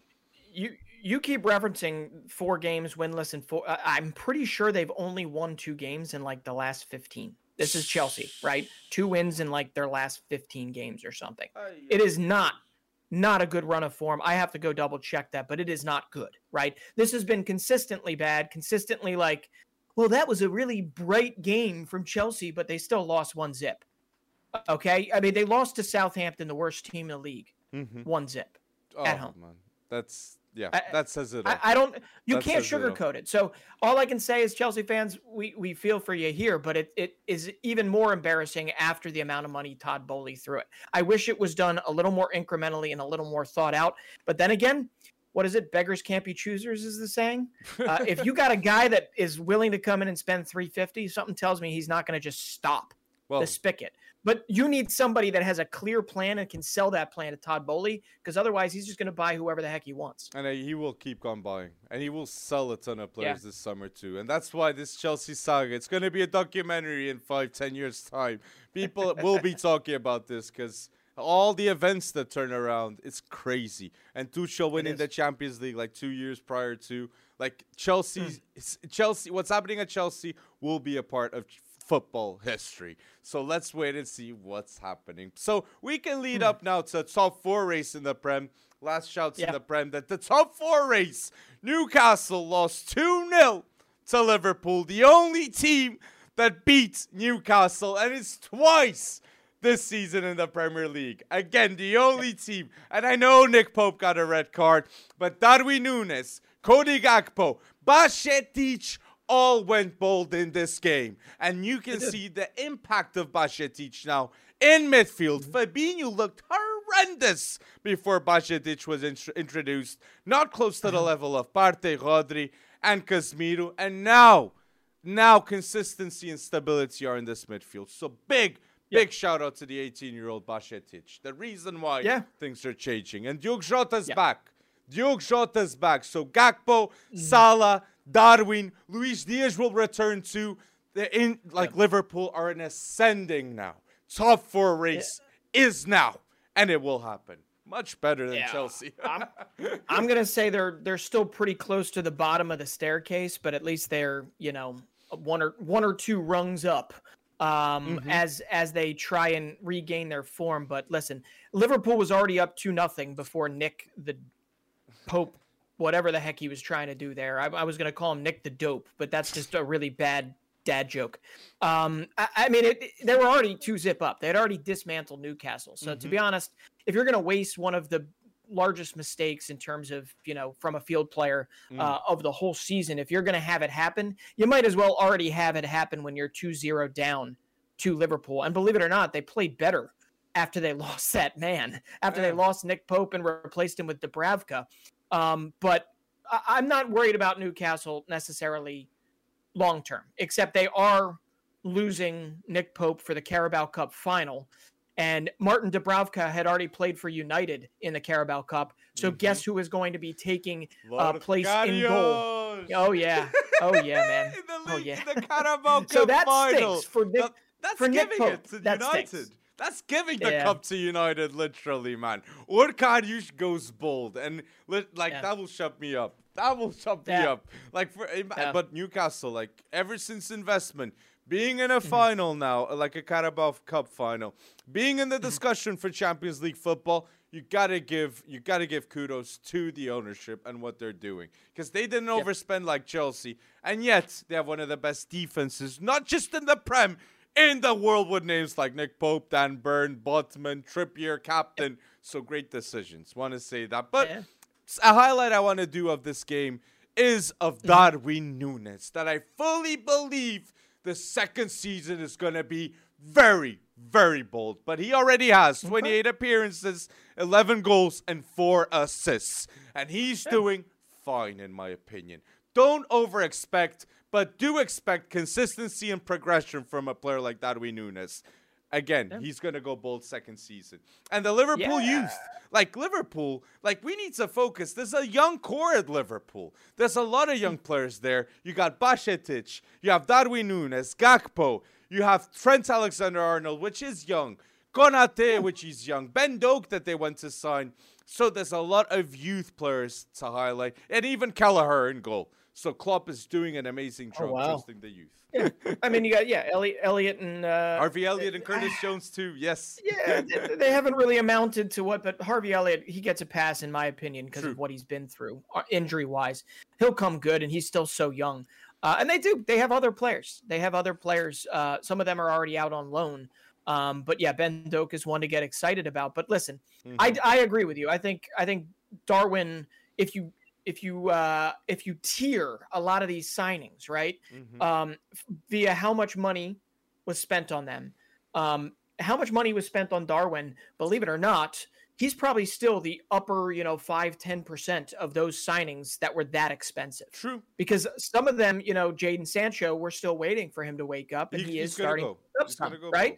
you you keep referencing four games winless and four i'm pretty sure they've only won two games in like the last 15 this is chelsea right two wins in like their last 15 games or something it is not not a good run of form. I have to go double check that, but it is not good, right? This has been consistently bad, consistently like, well, that was a really bright game from Chelsea, but they still lost one zip. Okay, I mean they lost to Southampton, the worst team in the league, Mhm. one zip. oh, at home. man, that's yeah, I- that says it all. I, I don't. You That can't says it sugarcoat it. So all I can say is, Chelsea fans, we we feel for you here, but it it is even more embarrassing after the amount of money Todd Boehly threw it. I wish it was done a little more incrementally and a little more thought out. But then again, what is it? Beggars can't be choosers, is the saying. Uh, if you got a guy that is willing to come in and spend three fifty, something tells me he's not going to just stop well, the spigot. But you need somebody that has a clear plan and can sell that plan to Todd Boehly, because otherwise he's just going to buy whoever the heck he wants. and he will keep on buying, and he will sell a ton of players Yeah. this summer too. And that's why this Chelsea saga, it's going to be a documentary in five, ten years time. People will be talking about this because all the events that turn around, it's crazy. And Tuchel winning the Champions League like two years prior to, like hmm. Chelsea, Chelsea. What's happening at Chelsea will be a part of football history. So let's wait and see what's happening. So we can lead hmm. up now to a top four race in the Prem. Last shouts in the Prem that the top four race, Newcastle lost 2 0 to Liverpool, the only team that beat Newcastle, and it's twice this season in the Premier League. Again, the only team. And I know Nick Pope got a red card, but Darwin Núñez, Cody Gakpo, Bajcetic all went bold in this game. And you can see the impact of Bajcetic now in midfield. Mm-hmm. Fabinho looked horrendous before Bajcetic was intro- introduced, not close to the mm-hmm. level of Partey, Rodri, and Casemiro. And now, now consistency and stability are in this midfield. So big, big shout out to the 18 year old Bajcetic. The reason why Yeah. things are changing. And Diogo Jota's Yeah. back. Diogo Jota's back. So Gakpo, mm-hmm. Salah, Darwin, Luis Diaz will return to the in like yeah. Liverpool are in ascending now. Top four race yeah. is now, and it will happen. Much better than yeah. Chelsea. I'm, I'm gonna say they're they're still pretty close to the bottom of the staircase, but at least they're you know one or one or two rungs up um, mm-hmm. as as they try and regain their form. But listen, Liverpool was already up to nothing before Nick the Pope, whatever the heck he was trying to do there. I, I was going to call him Nick the Dope, but that's just a really bad dad joke. Um, I, I mean, it, they were already two zip up. They had already dismantled Newcastle. So mm-hmm. to be honest, if you're going to waste one of the largest mistakes in terms of you know from a field player mm. uh, of the whole season if you're going to have it happen you might as well already have it happen when you're 2-0 down to liverpool and believe it or not they played better after they lost that man after yeah. they lost nick pope and replaced him with dubravka um, but I- i'm not worried about newcastle necessarily long term except they are losing nick pope for the carabao cup final and Martin Dubravka had already played for United in the Carabao Cup. So mm-hmm. guess who is going to be taking uh, place in goal? Oh yeah, oh yeah, man. the oh yeah. The Carabao Cup so that final. stinks for Nick. That, that's for giving Nick Pope. it to that United. Stinks. That's giving the yeah. cup to United, literally, man. Orkadiush goes bold, and like yeah. that will shut me up. That will shut yeah. me up. Like for, but Newcastle, like ever since investment, being in a mm-hmm. final now, like a Carabao Cup final, being in the mm-hmm. discussion for Champions League football, you gotta give you gotta give kudos to the ownership and what they're doing because they didn't yep. overspend like Chelsea, and yet they have one of the best defenses, not just in the Prem, in the world with names like Nick Pope, Dan Burn, Botman, Trippier, captain. Yep. So great decisions. Want to say that, but yeah. a highlight I want to do of this game is of mm-hmm. Darwin Núñez that I fully believe the second season is going to be very, very bold. But he already has 28 okay. appearances, 11 goals, and 4 assists. And he's doing fine, in my opinion. Don't over expect, but do expect consistency and progression from a player like Darwin Núñez. Again, yeah. he's gonna go bold second season. And the Liverpool yeah. youth, like Liverpool, like we need to focus. There's a young core at Liverpool. There's a lot of young mm. players there. You got Bajcetic, you have Darwin Núñez, Gakpo, you have Trent Alexander-Arnold, which is young, Konate, which is young, Ben Doak that they went to sign. So there's a lot of youth players to highlight, and even Kelleher in goal. So Klopp is doing an amazing oh, job oh, wow. trusting the youth. Yeah, I mean you got yeah Elliott, Elliott and uh, Harvey Elliott and Curtis uh, Jones too. Yes. Yeah, they haven't really amounted to what, but Harvey Elliott he gets a pass in my opinion because of what he's been through uh, injury wise. He'll come good, and he's still so young. Uh, and they do. They have other players. They have other players. Uh, some of them are already out on loan. Um, but yeah, Ben Doak is one to get excited about. But listen, mm-hmm. I, I agree with you. I think I think Darwin, if you if you uh, if you tier a lot of these signings, right, mm-hmm. um, via how much money was spent on them, um, how much money was spent on Darwin, believe it or not, he's probably still the upper, you know, five ten percent of those signings that were that expensive. True, because some of them, you know, Jadon Sancho, we're still waiting for him to wake up, and he, he is starting go. some, go right,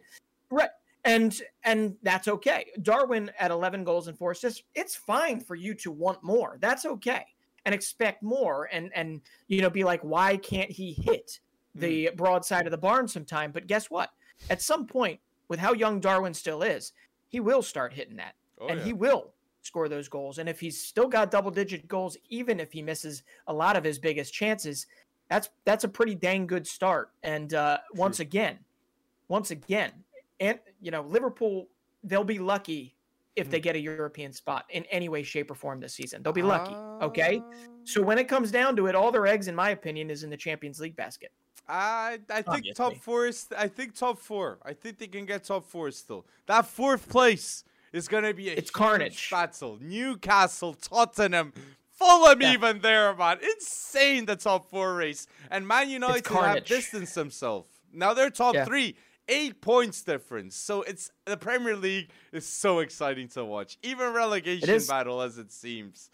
go. right and and that's okay. Darwin at 11 goals and four assists, it's fine for you to want more. That's okay and expect more and and you know be like why can't he hit the mm. broadside of the barn sometime? But guess what? At some point with how young darwin still is he will start hitting that. Oh, and yeah. he will score those goals. And if he's still got double digit goals even if he misses a lot of his biggest chances that's that's a pretty dang good start. And uh, once again once again and you know liverpool they'll be lucky if they mm. get a European spot in any way, shape, or form this season. They'll be lucky. Okay. So when it comes down to it, all their eggs, in my opinion, is in the Champions League basket. I I think Obviously. top four is I think top four. I think they can get top four still. That fourth place is gonna be a it's carnage battle. Newcastle, Tottenham, Fulham yeah. even there, man. Insane the top four race. And Man United have distanced themselves. Now they're top yeah. three eight points difference. So it's the Premier League is so exciting to watch, even relegation battle as it seems.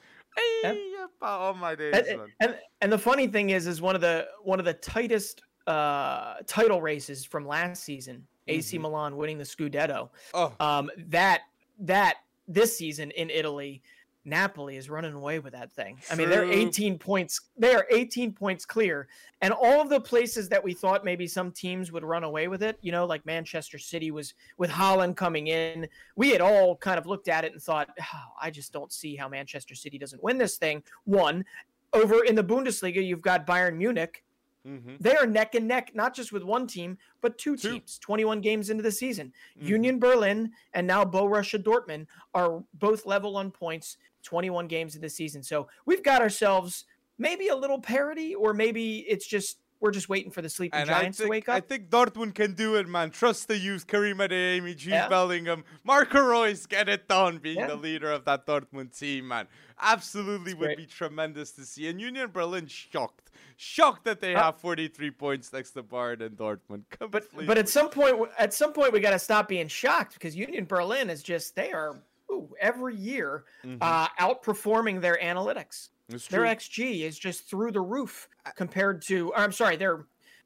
Oh my days, and, and, and the funny thing is, is one of the one of the tightest uh, title races from last season. Mm-hmm. AC Milan winning the Scudetto. Oh. Um, that that this season in Italy Napoli is running away with that thing. I mean, they're 18 points. They are 18 points clear, and all of the places that we thought maybe some teams would run away with it, you know, like Manchester City was with Haaland coming in. We had all kind of looked at it and thought, oh, I just don't see how Manchester City doesn't win this thing. One, over in the Bundesliga, you've got Bayern Munich. Mm-hmm. They are neck and neck, not just with one team, but two, two. teams. 21 games into the season. Mm-hmm. Union Berlin and now Borussia Dortmund are both level on points. 21 games in the season. So we've got ourselves maybe a little parity, or maybe it's just we're just waiting for the sleeping and giants think, to wake up. I think Dortmund can do it, man. Trust the youth. Karim Adeyemi, Jude yeah. Bellingham, Marco Reus, get it done. Being yeah. the leader of that Dortmund team, man, absolutely would great. be tremendous to see. And Union Berlin shocked, shocked that they uh, have 43 points next to Bayern and Dortmund. Completely. But but at some point, at some point, we got to stop being shocked because Union Berlin is just they are ooh, every year mm-hmm. uh, outperforming their analytics. Their XG is just through the roof compared to. I'm sorry, their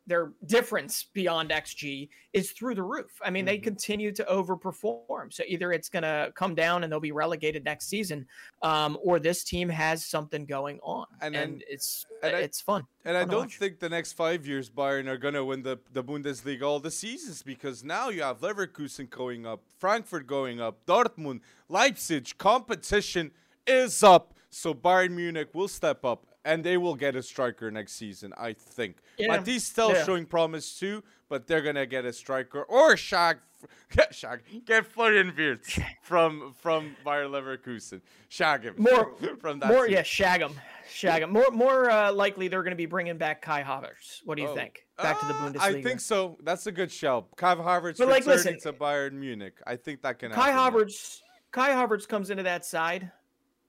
their difference beyond XG is through the roof. I mean, mm-hmm. they continue to overperform. So either it's going to come down and they'll be relegated next season, um, or this team has something going on, and, and it's and it's fun. And fun I don't think the next five years Bayern are going to win the the Bundesliga all the seasons because now you have Leverkusen going up, Frankfurt going up, Dortmund, Leipzig. Competition is up. So Bayern Munich will step up and they will get a striker next season, I think. Yeah. Matisse still yeah. showing promise too, but they're gonna get a striker or Shag, Shag, get Florian Wirtz from from Bayer Leverkusen. Shag him more from that. More, yeah, shag him, shag him. More more uh, likely they're gonna be bringing back Kai Havertz. What do you oh. think? Back uh, to the uh, Bundesliga. I think so. That's a good shout. Kai Havertz but like, listen, to Bayern Munich. I think that can. Kai Havertz. Kai Havertz comes into that side.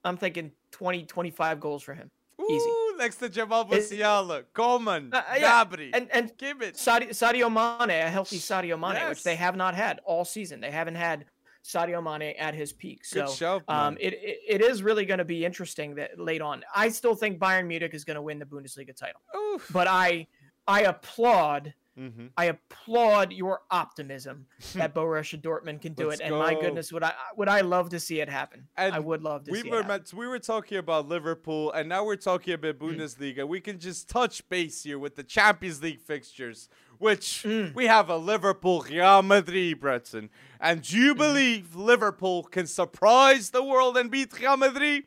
I'm thinking 20, 25 goals for him. Easy. Next to Jamal Musiala, Coman, uh, uh, yeah. Gnabry. And, and give it. Sadio, Sadio Mane, a healthy Sadio Mane, yes. which they have not had all season. They haven't had Sadio Mane at his peak. So show, um, it, it, it is really going to be interesting that late on. I still think Bayern Munich is going to win the Bundesliga title. Oof. But I I applaud Mm-hmm. I applaud your optimism that Borussia Dortmund can do Let's it, and go. my goodness, would I would I love to see it happen? And I would love to. See. We were meant, we were talking about Liverpool, and now we're talking about mm. Bundesliga. Mm. We can just touch base here with the Champions League fixtures, which mm. we have a Liverpool Real Madrid, Breton. And do you mm. believe Liverpool can surprise the world and beat Real Madrid?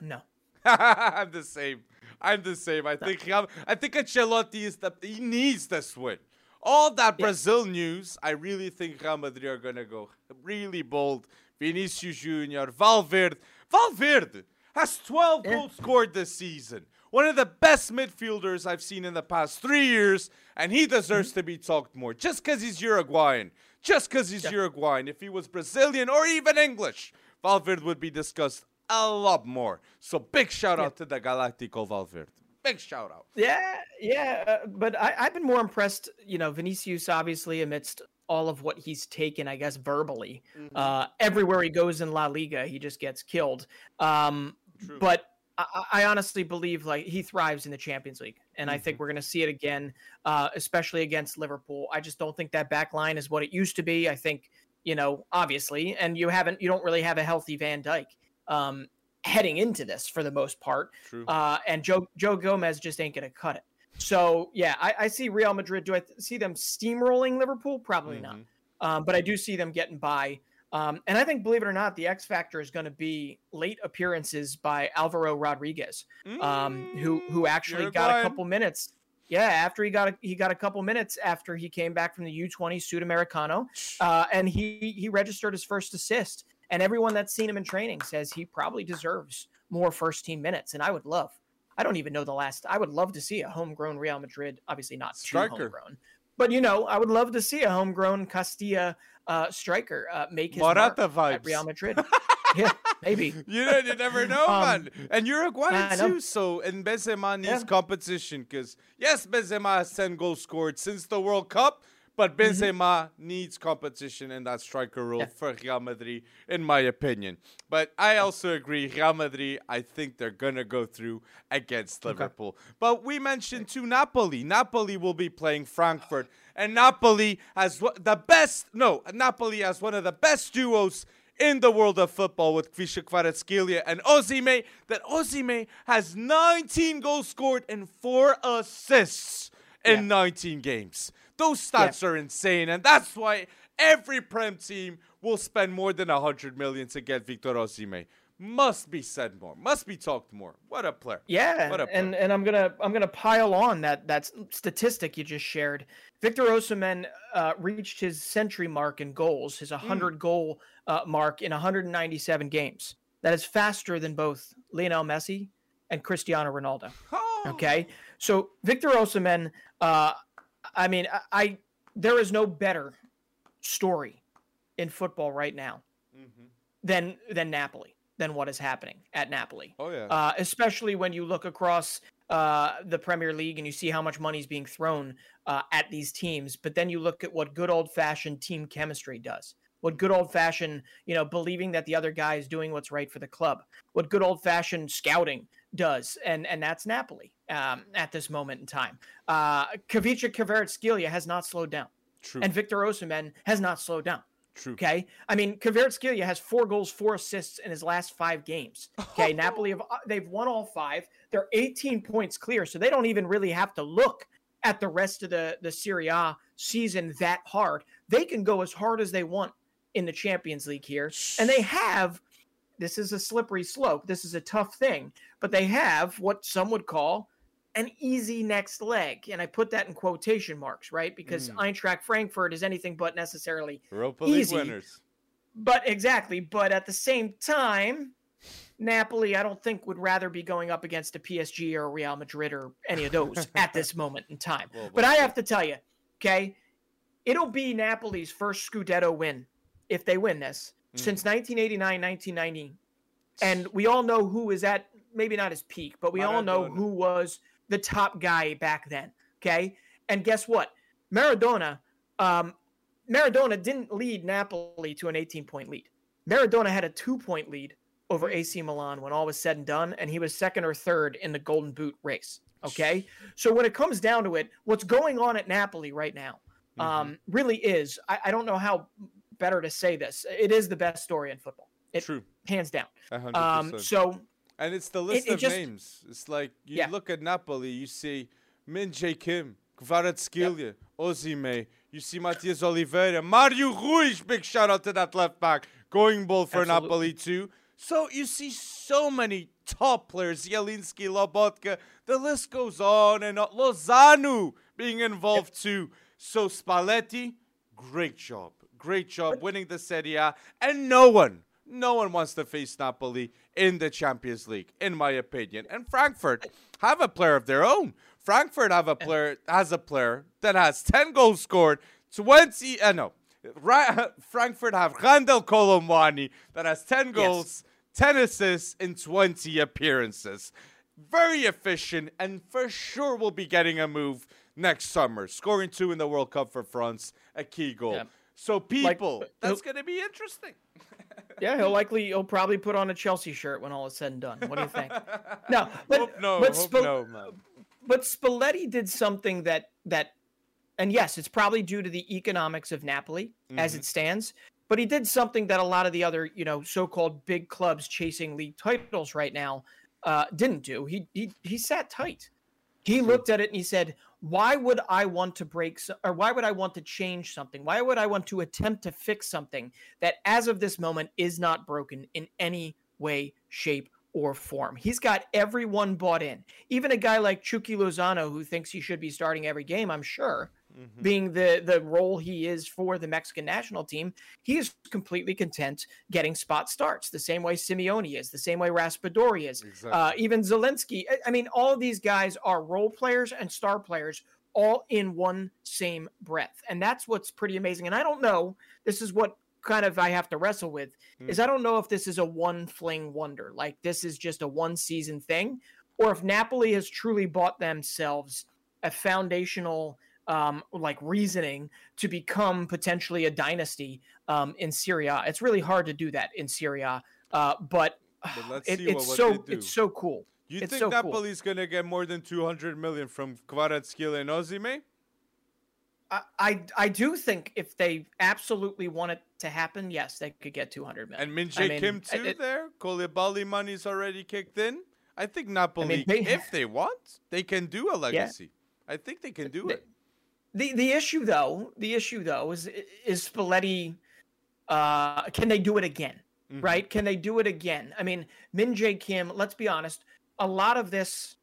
No. I'm the same. I'm the same. I think I think Ancelotti is the he needs this win. All that yeah. Brazil news, I really think Real Madrid are gonna go really bold. Vinicius Junior, Valverde, Valverde has 12 yeah. goals scored this season. One of the best midfielders I've seen in the past three years, and he deserves mm-hmm. to be talked more. Just because he's Uruguayan, just because he's yeah. Uruguayan. If he was Brazilian or even English, Valverde would be discussed a lot more. So big shout out to the Galactico Valverde. Big shout out. Yeah, yeah. Uh, but I, I've been more impressed, you know, Vinicius obviously amidst all of what he's taken, I guess, verbally. Mm-hmm. Uh, everywhere he goes in La Liga, he just gets killed. Um, but I, I, honestly believe like he thrives in the Champions League, and mm-hmm. I think mm-hmm. we're going to see it again, uh, especially against Liverpool. I just don't think that back line is what it used to be. I think you know, obviously, and you haven't, you don't really have a healthy Van Dijk um, heading into this for the most part. Uh, and Joe Joe Gomez just ain't gonna cut it. So yeah, I, I see Real Madrid. Do I th- see them steamrolling Liverpool? Probably mm-hmm. not. Um, but I do see them getting by. Um, and I think, believe it or not, the X factor is going to be late appearances by Alvaro Rodriguez, um, who who mm, actually got a couple minutes. Yeah, after he got a, he got a couple minutes after he came back from the U20 Sudamericano, uh, and he he registered his first assist. And everyone that's seen him in training says he probably deserves more first team minutes. And I would love, I don't even know the last, I would love to see a homegrown Real Madrid, obviously not striker. homegrown, but you know, I would love to see a homegrown Castilla uh, striker uh, make his Morata mark vibes. at Real Madrid. yeah, maybe. you know, you never know, um, man. And Uruguay too. So, and Benzema needs yeah. competition because yes, Benzema has ten goals scored since the World Cup. But mm-hmm. Benzema mm-hmm. needs competition in that striker role yeah. for Real Madrid, in my opinion. But I also agree, Real Madrid, I think they're going to go through against Liverpool. Okay. But we mentioned to Napoli. Napoli will be playing Frankfurt. And Napoli has the best, no, Napoli has one of the best duos in the world of football with Kvicha Kvaratskhelia and Osimhen that Osimhen has 19 goals scored and 4 assists in yeah. 19 games. Those stats yeah. are insane and that's why every Prem team will spend more than 100 million to get Victor Osimhen must be said more, must be talked more. What a player! Yeah, what a player. and and I'm gonna I'm gonna pile on that that statistic you just shared. Victor Osimhen uh, reached his century mark in goals, his 100 mm. goal uh, mark in 197 games. That is faster than both Lionel Messi and Cristiano Ronaldo. Oh. Okay, so Victor Osimhen, uh, I mean, I, I there is no better story in football right now mm-hmm. than than Napoli than what is happening at Napoli. Oh yeah. Uh, especially when you look across uh, the Premier League and you see how much money is being thrown uh, at these teams, but then you look at what good old fashioned team chemistry does. What good old fashioned, you know, believing that the other guy is doing what's right for the club. What good old fashioned scouting does, and and that's Napoli um, at this moment in time. Uh, Kvicha Kvaratskhelia has not slowed down, True. and Victor Osimhen has not slowed down. True. Okay. I mean, Kvaratskhelia has four goals, four assists in his last five games. Okay. Napoli have uh, they've won all five. They're 18 points clear, so they don't even really have to look at the rest of the the Serie A season that hard. They can go as hard as they want in the Champions League here, and they have. This is a slippery slope. This is a tough thing, but they have what some would call an easy next leg. And I put that in quotation marks, right? Because mm. Eintracht Frankfurt is anything but necessarily Europa easy. League winners. But exactly. But at the same time, Napoli, I don't think would rather be going up against a PSG or a Real Madrid or any of those at this moment in time. Well, but I have to tell you, okay, it'll be Napoli's first Scudetto win if they win this mm. since 1989, 1990. And we all know who is at maybe not his peak, but we all know who was the top guy back then. Okay. And guess what? Maradona, um, Maradona didn't lead Napoli to an 18 point lead. Maradona had a two point lead over AC Milan when all was said and done, and he was second or third in the Golden Boot race. Okay. So when it comes down to it, what's going on at Napoli right now mm-hmm. um, really is, I, I, don't know how better to say this. It is the best story in football. It, True. Hands down. Um, so and it's the list it, it of just, names. It's like you yeah. look at Napoli, you see Min Jae Kim, Kvaratskhelia, yep. Osimhen. You see Matias Oliveira, Mario Ruiz. Big shout out to that left back, going ball for Absolutely. Napoli too. So you see so many top players, Zielinski, Lobotka. The list goes on and on. Lozano being involved yep. too. So Spalletti, great job, great job winning the Serie A, and no one no one wants to face Napoli in the Champions League, in my opinion. And Frankfurt have a player of their own. Frankfurt have a player has a player that has 10 goals scored, 20 uh, no. Ra- Frankfurt have Randal Kolo Muani that has 10 goals, yes. 10 assists in 20 appearances. Very efficient and for sure will be getting a move next summer, scoring two in the World Cup for France, a key goal. Yeah. So people, like, that's going to be interesting. yeah, he'll likely he'll probably put on a Chelsea shirt when all is said and done. What do you think? no, but hope no, but, Sp- no, but Spalletti did something that that, and yes, it's probably due to the economics of Napoli mm-hmm. as it stands. But he did something that a lot of the other you know so-called big clubs chasing league titles right now uh, didn't do. He he he sat tight. He looked at it and he said, why would I want to break or why would I want to change something? Why would I want to attempt to fix something that as of this moment is not broken in any way, shape, or form? He's got everyone bought in. Even a guy like Chucky Lozano, who thinks he should be starting every game, I'm sure, mm-hmm. being the the role he is for the Mexican national team, he is completely content getting spot starts the same way Simeone is, the same way Raspadori is, exactly. uh, even Zielinski. I mean, all of these guys are role players and star players all in one same breath, and that's what's pretty amazing. And I don't know. This is what kind of I have to wrestle with mm. is I don't know if this is a one fling wonder, like this is just a one season thing, or if Napoli has truly bought themselves a foundational um, like reasoning to become potentially a dynasty um, in Serie A. It's really hard to do that in Serie A, uh, but, but it, it's so it's so cool. You it's think so Napoli's cool. gonna get more than two hundred million from Kvaratskhelia and Osimhen? I I do think if they absolutely want it to happen, yes, they could get 200 million. And Min Jae I mean, Kim too it- there. Koulibaly money's already kicked in. I think Napoli, they- if they want, they can do a legacy. I think they can do They- it. The the issue though, the issue though is is Spalletti. Uh, can they do it again? Mhm. Right? Can they do it again? I mean, Min Jae Kim. Let's be honest. A lot of this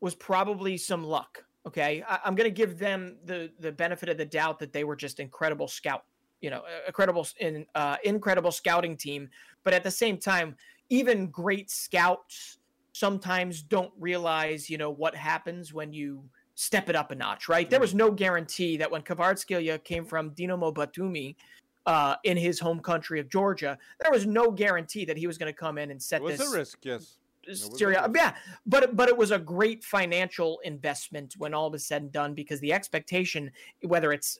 was probably some luck. Okay, I, I'm going to give them the the benefit of the doubt that they were just incredible scout. You know, incredible in uh, incredible scouting team. But at the same time, even great scouts sometimes don't realize, you know, what happens when you step it up a notch, right? There was no guarantee that when Kvaratskhelia came from Dinamo Batumi uh, in his home country of Georgia, there was no guarantee that he was going to come in and set It was this a risk, yes. Serie A. Yeah, but but it was a great financial investment when all is said and done because the expectation, whether it's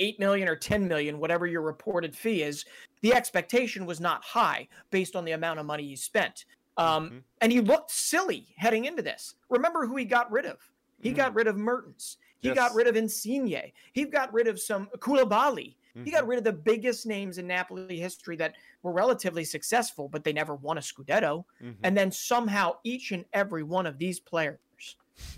eight million or ten million, whatever your reported fee is, the expectation was not high based on the amount of money you spent. Um, Mhm. And he looked silly heading into this. Remember who he got rid of? He Mhm. got rid of Mertens. He got rid of Insigne. He got rid of some Koulibaly. He got Mhm. rid of the biggest names in Napoli history that were relatively successful, but they never won a Scudetto. Mhm. And then somehow each and every one of these players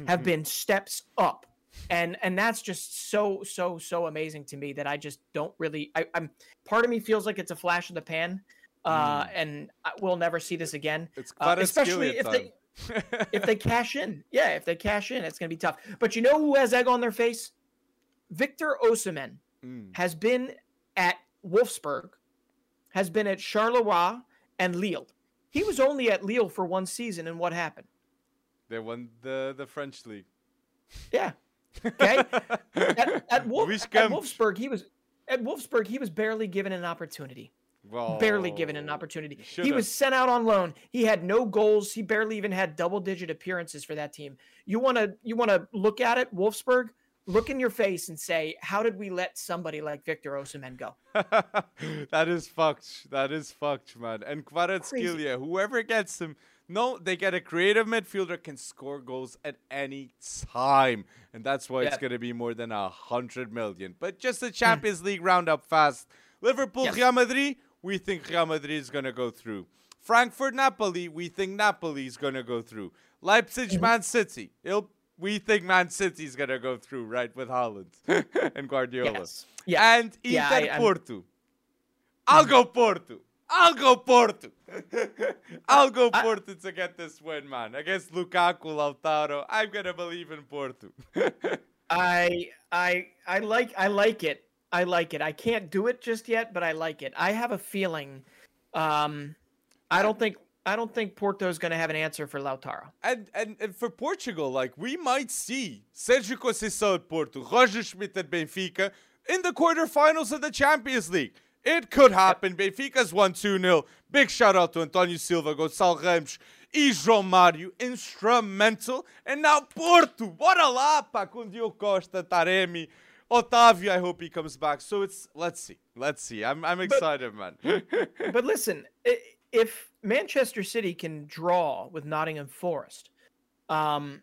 have been steps up. And and that's just so so so amazing to me that I just don't really I, I'm part of me feels like it's a flash in the pan. Uh, Mm. and I, we'll never see this again. It's Uh, especially if they. If they cash in. Yeah, if they cash in, it's gonna be tough. But you know who has egg on their face? Victor Osimhen Mm. has been at Wolfsburg, has been at Charleroi and Lille. He was only at Lille for one season, and what happened? They won the, the French league. Yeah. Okay. At, at, Wolf, at Wolfsburg, he was at Wolfsburg. He was barely given an opportunity. Barely given an opportunity. He should've. was sent out on loan. He had no goals. He barely even had double-digit appearances for that team. You want to you want to look at it, Wolfsburg. Look in your face and say, "How did we let somebody like Victor Osimhen go?" that is fucked. That is fucked, man. And Kvaratskhelia, whoever gets him, no, they get a creative midfielder can score goals at any time, and that's why it's gonna be more than a hundred million. But just the Champions League roundup fast. Liverpool, Yes. Real Madrid. We think Real Madrid is gonna go through. Frankfurt, Napoli. We think Napoli is gonna go through. Leipzig, mm-hmm. Man City. It'll, we think Man City is gonna go through, right, with Haaland and Guardiola. Yes. Yeah. And Inter Yeah, I- Porto. I'll go Porto. I'll go Porto. I'll go I- Porto to get this win, man. Against Lukaku, Lautaro. I'm gonna believe in Porto. I I I like I like it. I like it. I can't do it just yet, but I like it. I have a feeling. Um, I don't think I don't think Porto's going to have an answer for Lautaro. and, and and for Portugal, like we might see Sergio Conceição at Porto, Roger Schmidt at Benfica in the quarterfinals of the Champions League. It could happen. Benfica's won 2 0. Big shout out to Antonio Silva, Gonçalo Ramos, e João Mário, instrumental. And now Porto, bora lá, pá, com Diogo Costa, Taremi, Otávio. I hope he comes back. So it's, let's see. Let's see. I'm, I'm excited, man. But listen, if Manchester City can draw with Nottingham Forest, um,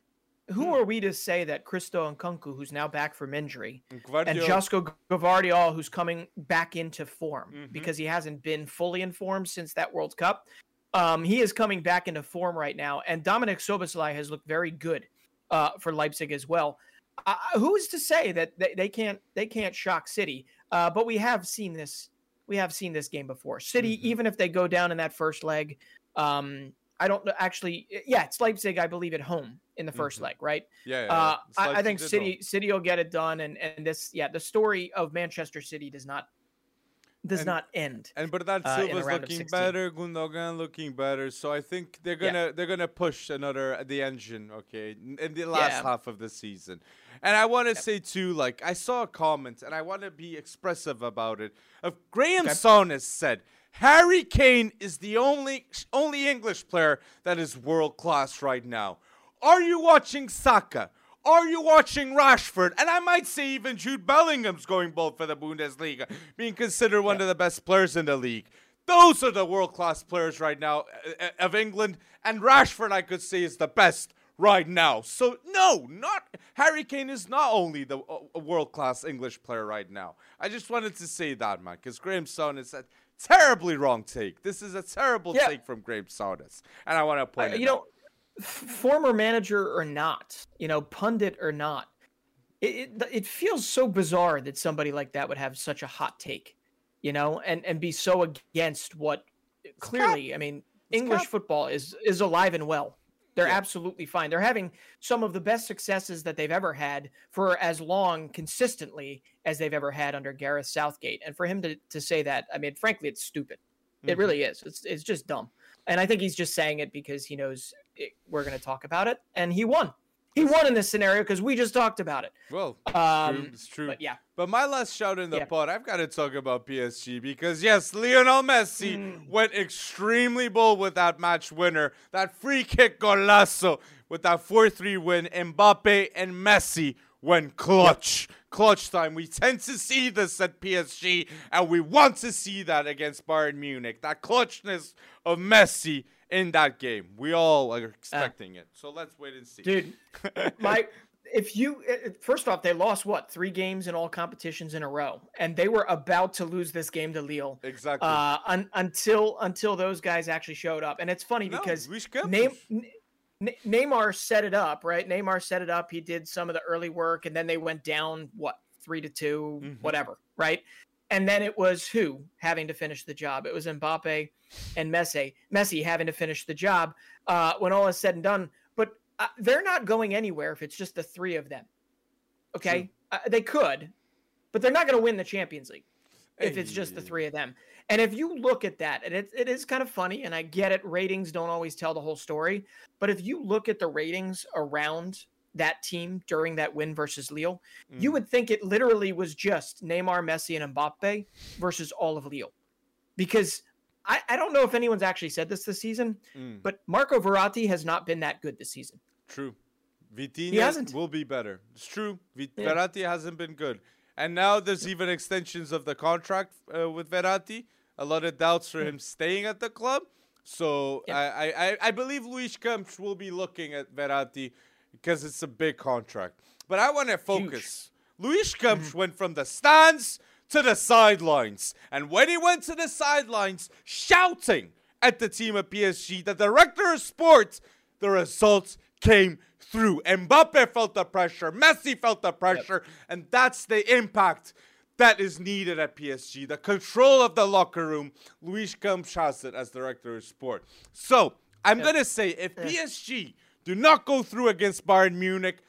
who Hmm. are we to say that Christo Nkunku, who's now back from injury, and Josko Gavardiol, who's coming back into form Mhm. because he hasn't been fully in form since that World Cup. Um, he is coming back into form right now, and Dominik Szoboszlai has looked very good uh, for Leipzig as well. Uh, who is to say that they, they can't they can't shock City? Uh, but we have seen this we have seen this game before. City, Mhm. even if they go down in that first leg, um, I don't know. Actually, yeah, it's Leipzig, I believe, at home in the 1st Mhm. leg, right? yeah, yeah, Uh, yeah. It's I, I think City City will get it done, and and this yeah, the story of Manchester City does not does And- not end. And Bernard uh, Silva's of looking better, Gundogan looking better. So I think they're gonna they're gonna push another the engine, okay, in the last Yeah. half of the season. And I want to say too, like I saw a comment, and I want to be expressive about it. Of Graham Okay. Souness said, Harry Kane is the only only English player that is world class right now. Are you watching Saka? Are you watching Rashford? And I might say even Jude Bellingham's going bold for the Bundesliga, being considered one of the best players in the league. Those are the world class players right now uh, uh, of England. And Rashford, I could say, is the best right now. So no, not Harry Kane is not only the uh, world class English player right now. I just wanted to say that, man, because Graham Souness a terribly wrong take. This is a terrible Yeah. take from Graham Souness, and I want to Uh, point it you out. know, former manager or not, you know, pundit or not, it, it it feels so bizarre that somebody like that would have such a hot take, you know, and and be so against what clearly, I mean, English football is is alive and well. They're Yeah. absolutely fine. They're having some of the best successes that they've ever had for as long consistently as they've ever had under Gareth Southgate. And for him to, to say that, I mean, frankly, it's stupid. It Mhm. really is. It's it's just dumb. And I think he's just saying it because he knows it, we're going to talk about it. And he won. He won in this scenario because we just talked about it. Well, Um, it's true. But yeah, But my last shout in the Yeah. pod, I've got to talk about PSG because yes, Lionel Messi Mm. went extremely bold with that match winner, that free kick golazo with that 4-3 win. Mbappe and Messi went clutch. Clutch time. We tend to see this at PSG, and we want to see that against Bayern Munich. That clutchness of Messi in that game. We all are expecting it. So let's wait and see. Uh, dude, my if you uh, first off, they lost what three games in all competitions in a row, and they were about to lose this game to Lille. exactly. Uh, un, until until those guys actually showed up, and it's funny No, because Luis Campos. Name, N- N- Neymar set it up, right? Neymar set it up. He did some of the early work, and then they went down what three to 2 Mhm. whatever, right? And then it was who having to finish the job? It was Mbappe and Messi. Messi having to finish the job uh, when all is said and done. But uh, they're not going anywhere if it's just the three of them. Okay, uh, they could, but they're not going to win the Champions League if it's just the three of them. And if you look at that, and it, it is kind of funny, and I get it, ratings don't always tell the whole story. But if you look at the ratings around that team during that win versus Lille, you Mm. would think it literally was just Neymar, Messi, and Mbappe versus all of Lille. Because I, I don't know if anyone's actually said this this season, Mm. but Marco Verratti has not been that good this season. True. Vitinha hasn't. will be better. It's true. Vit- Yeah. Verratti hasn't been good. And now there's even extensions of the contract uh, with Verratti. A lot of doubts for him staying at the club. So Yeah. I, I, I- believe Luis Campos will be looking at Verratti because it's a big contract. But I want to focus. Luis Campos Mm-hmm. went from the stands to the sidelines. And when he went to the sidelines, shouting at the team at PSG, the director of sports, the results came through. Mbappe felt the pressure, Messi felt the pressure, and that's the impact that is needed at PSG. The control of the locker room. Luis Campos has it as director of sport. So I'm gonna say if PSG do not go through against Bayern Munich,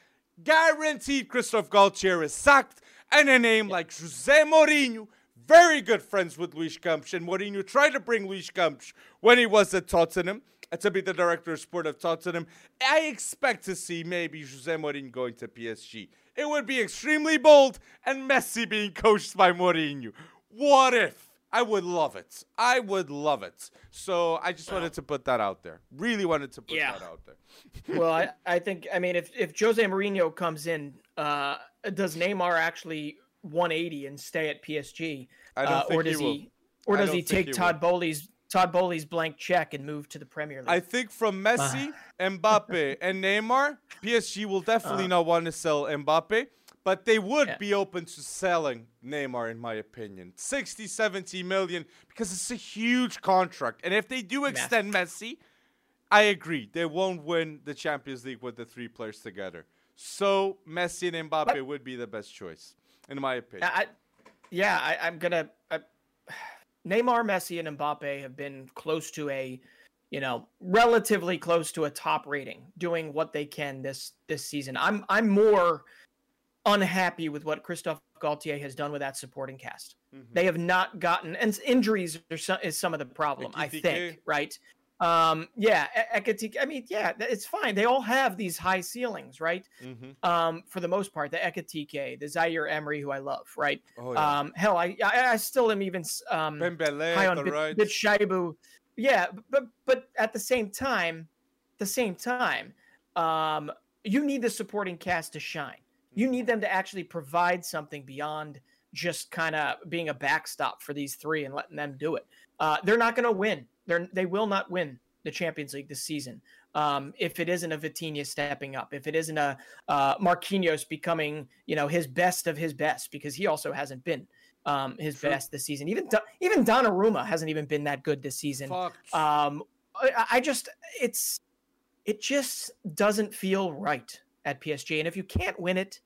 guaranteed Christophe Galtier is sacked, and a name like Jose Mourinho. Very good friends with Luis Campos, and Mourinho tried to bring Luis Campos when he was at Tottenham uh, to be the director of sport of Tottenham. I expect to see maybe Jose Mourinho going to PSG. It would be extremely bold, and Messi being coached by Mourinho. What if? I would love it. I would love it. So I just wanted to put that out there. Really wanted to put Yeah. that out there. well, I, I think I mean if if Jose Mourinho comes in, uh, does Neymar actually 180 and stay at PSG, I don't uh, think or does he will. he, or does he take he Todd Boehly's Todd Boehly's blank check and move to the Premier League? I think from Messi, Mbappe, and Neymar, PSG will definitely not want to sell Mbappe, but they would Yeah. be open to selling Neymar, in my opinion. 60, 70 million, because it's a huge contract. And if they do extend Messi, I agree. They won't win the Champions League with the three players together. So Messi and Mbappe would be the best choice, in my opinion. I, yeah, I, I'm gonna. Neymar, Messi, and Mbappe have been close to a, you know, relatively close to a top rating, doing what they can this this season. I'm I'm more unhappy with what Christophe Galtier has done with that supporting cast. Mhm. They have not gotten, and injuries are some, is some of the problem. I think, right? Um, yeah, E- Ekitike. I mean, yeah, it's fine. They all have these high ceilings, right? Mhm. Um, for the most part, the Ekitike, the Zaire Emery, who I love, right? Oh, yeah. Um, hell, I, I I still am even um Pembele high on the Bit, right. Bitshiabu. Yeah, but but at the same time, the same time, um, you need the supporting cast to shine. You need them to actually provide something beyond just kind of being a backstop for these three and letting them do it. Uh, they're not going to win. They're they will not win the Champions League this season. Um, if it isn't a Vitinha stepping up, if it isn't a uh, Marquinhos becoming, you know, his best of his best, because he also hasn't been um, his True. best this season. Even even Donnarumma hasn't even been that good this season. Um, I, I just it's it just doesn't feel right at PSG. And if you can't win it,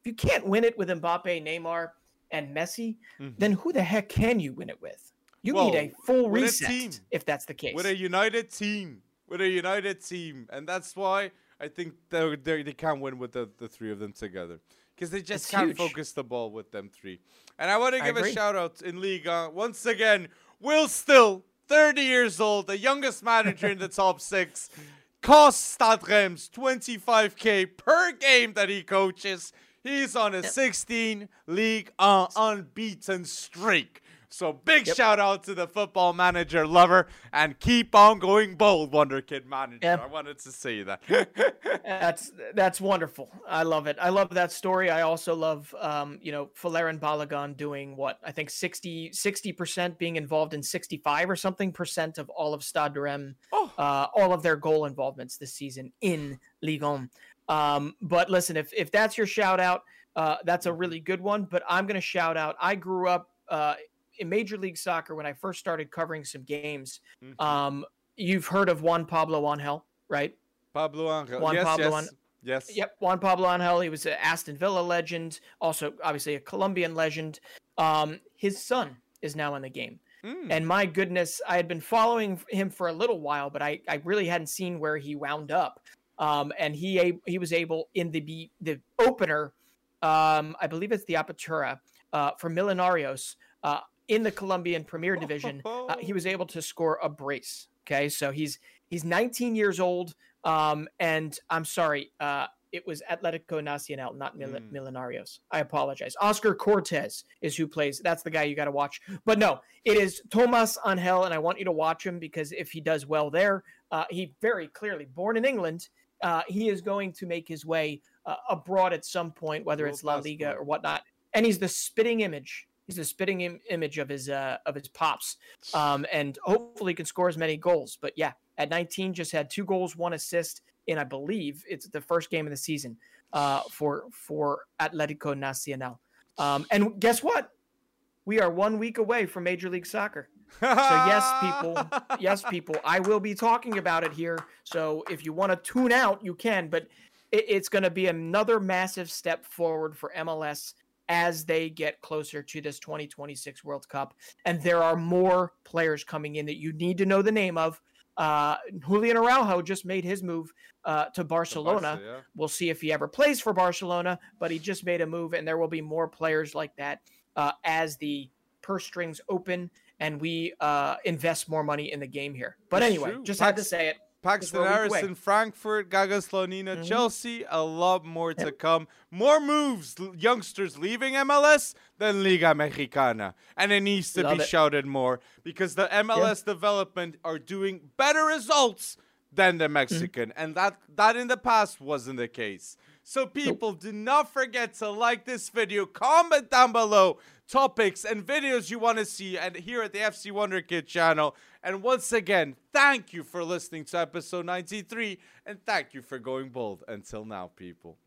if you can't win it with Mbappe, Neymar, and Messi, mm-hmm. then who the heck can you win it with? You need a full reset a if that's the case. With a united team. With a united team. And that's why I think they they can't win with the, the three of them together. Because they just it's can't huge. focus the ball with them three. And I want to give a shout out in Liga once again. Will Still, 30 years old, the youngest manager in the top six, costs Stade Reims 25k per game that he coaches. He's on a 16 league uh, unbeaten streak. So big yep. shout out to the football manager lover and keep on going bold, Wonder Kid manager. Yep. I wanted to say that. that's that's wonderful. I love it. I love that story. I also love um, you know, Folarin Balogun doing what I think 60 percent being involved in 65 or something percent of all of Stade Rem, oh. uh, all of their goal involvements this season in Ligue 1. Um, but listen, if if that's your shout out, uh, that's a really good one. But I'm going to shout out. I grew up uh, in Major League Soccer when I first started covering some games. Mm-hmm. Um, you've heard of Juan Pablo Angel, right? Pablo Angel. Juan yes, Pablo yes. An- yes. Yep. Juan Pablo Angel. He was an Aston Villa legend, also obviously a Colombian legend. Um, his son is now in the game. Mm. And my goodness, I had been following him for a little while, but I, I really hadn't seen where he wound up. Um, and he he was able in the the opener, um, I believe it's the Apertura uh, for Millonarios. Uh, in the Colombian Premier Division, uh, he was able to score a brace. Okay, so he's he's 19 years old, um, and I'm sorry, uh, it was Atletico Nacional, not Mil- mm. Millonarios. I apologize. Oscar Cortés is who plays. That's the guy you got to watch. But no, it is Tomas Angel, and I want you to watch him because if he does well there, uh, he very clearly born in England. Uh, he is going to make his way uh, abroad at some point, whether it's La Liga or whatnot. And he's the spitting image he's a spitting Im- image of his uh, of his pops, um, and hopefully can score as many goals. But yeah, at 19, just had two goals, one assist, and I believe it's the first game of the season uh, for for Atletico Nacional. Um, and guess what? We are one week away from Major League Soccer. so yes, people, yes, people, I will be talking about it here. So if you want to tune out, you can. But it, it's going to be another massive step forward for MLS as they get closer to this 2026 World Cup. And there are more players coming in that you need to know the name of. Uh, Julian Araujo just made his move uh, to Barcelona. Barca, yeah. We'll see if he ever plays for Barcelona, but he just made a move, and there will be more players like that uh, as the purse strings open and we uh, invest more money in the game here. But anyway, just had to say it. Paxten Aaronson, Frankfurt, Gaga Slonina, mm-hmm. Chelsea. A lot more to come. More moves, youngsters leaving MLS than Liga Mexicana. And it needs to Love be it. shouted more because the MLS yeah. development are doing better results than the mm-hmm. Mexican. Mm-hmm. And that, that in the past wasn't the case. So, people, nope. do not forget to like this video, comment down below topics and videos you want to see and here at the FC Wonderkid channel. And once again, thank you for listening to episode 93 and thank you for going bold. Until now, people.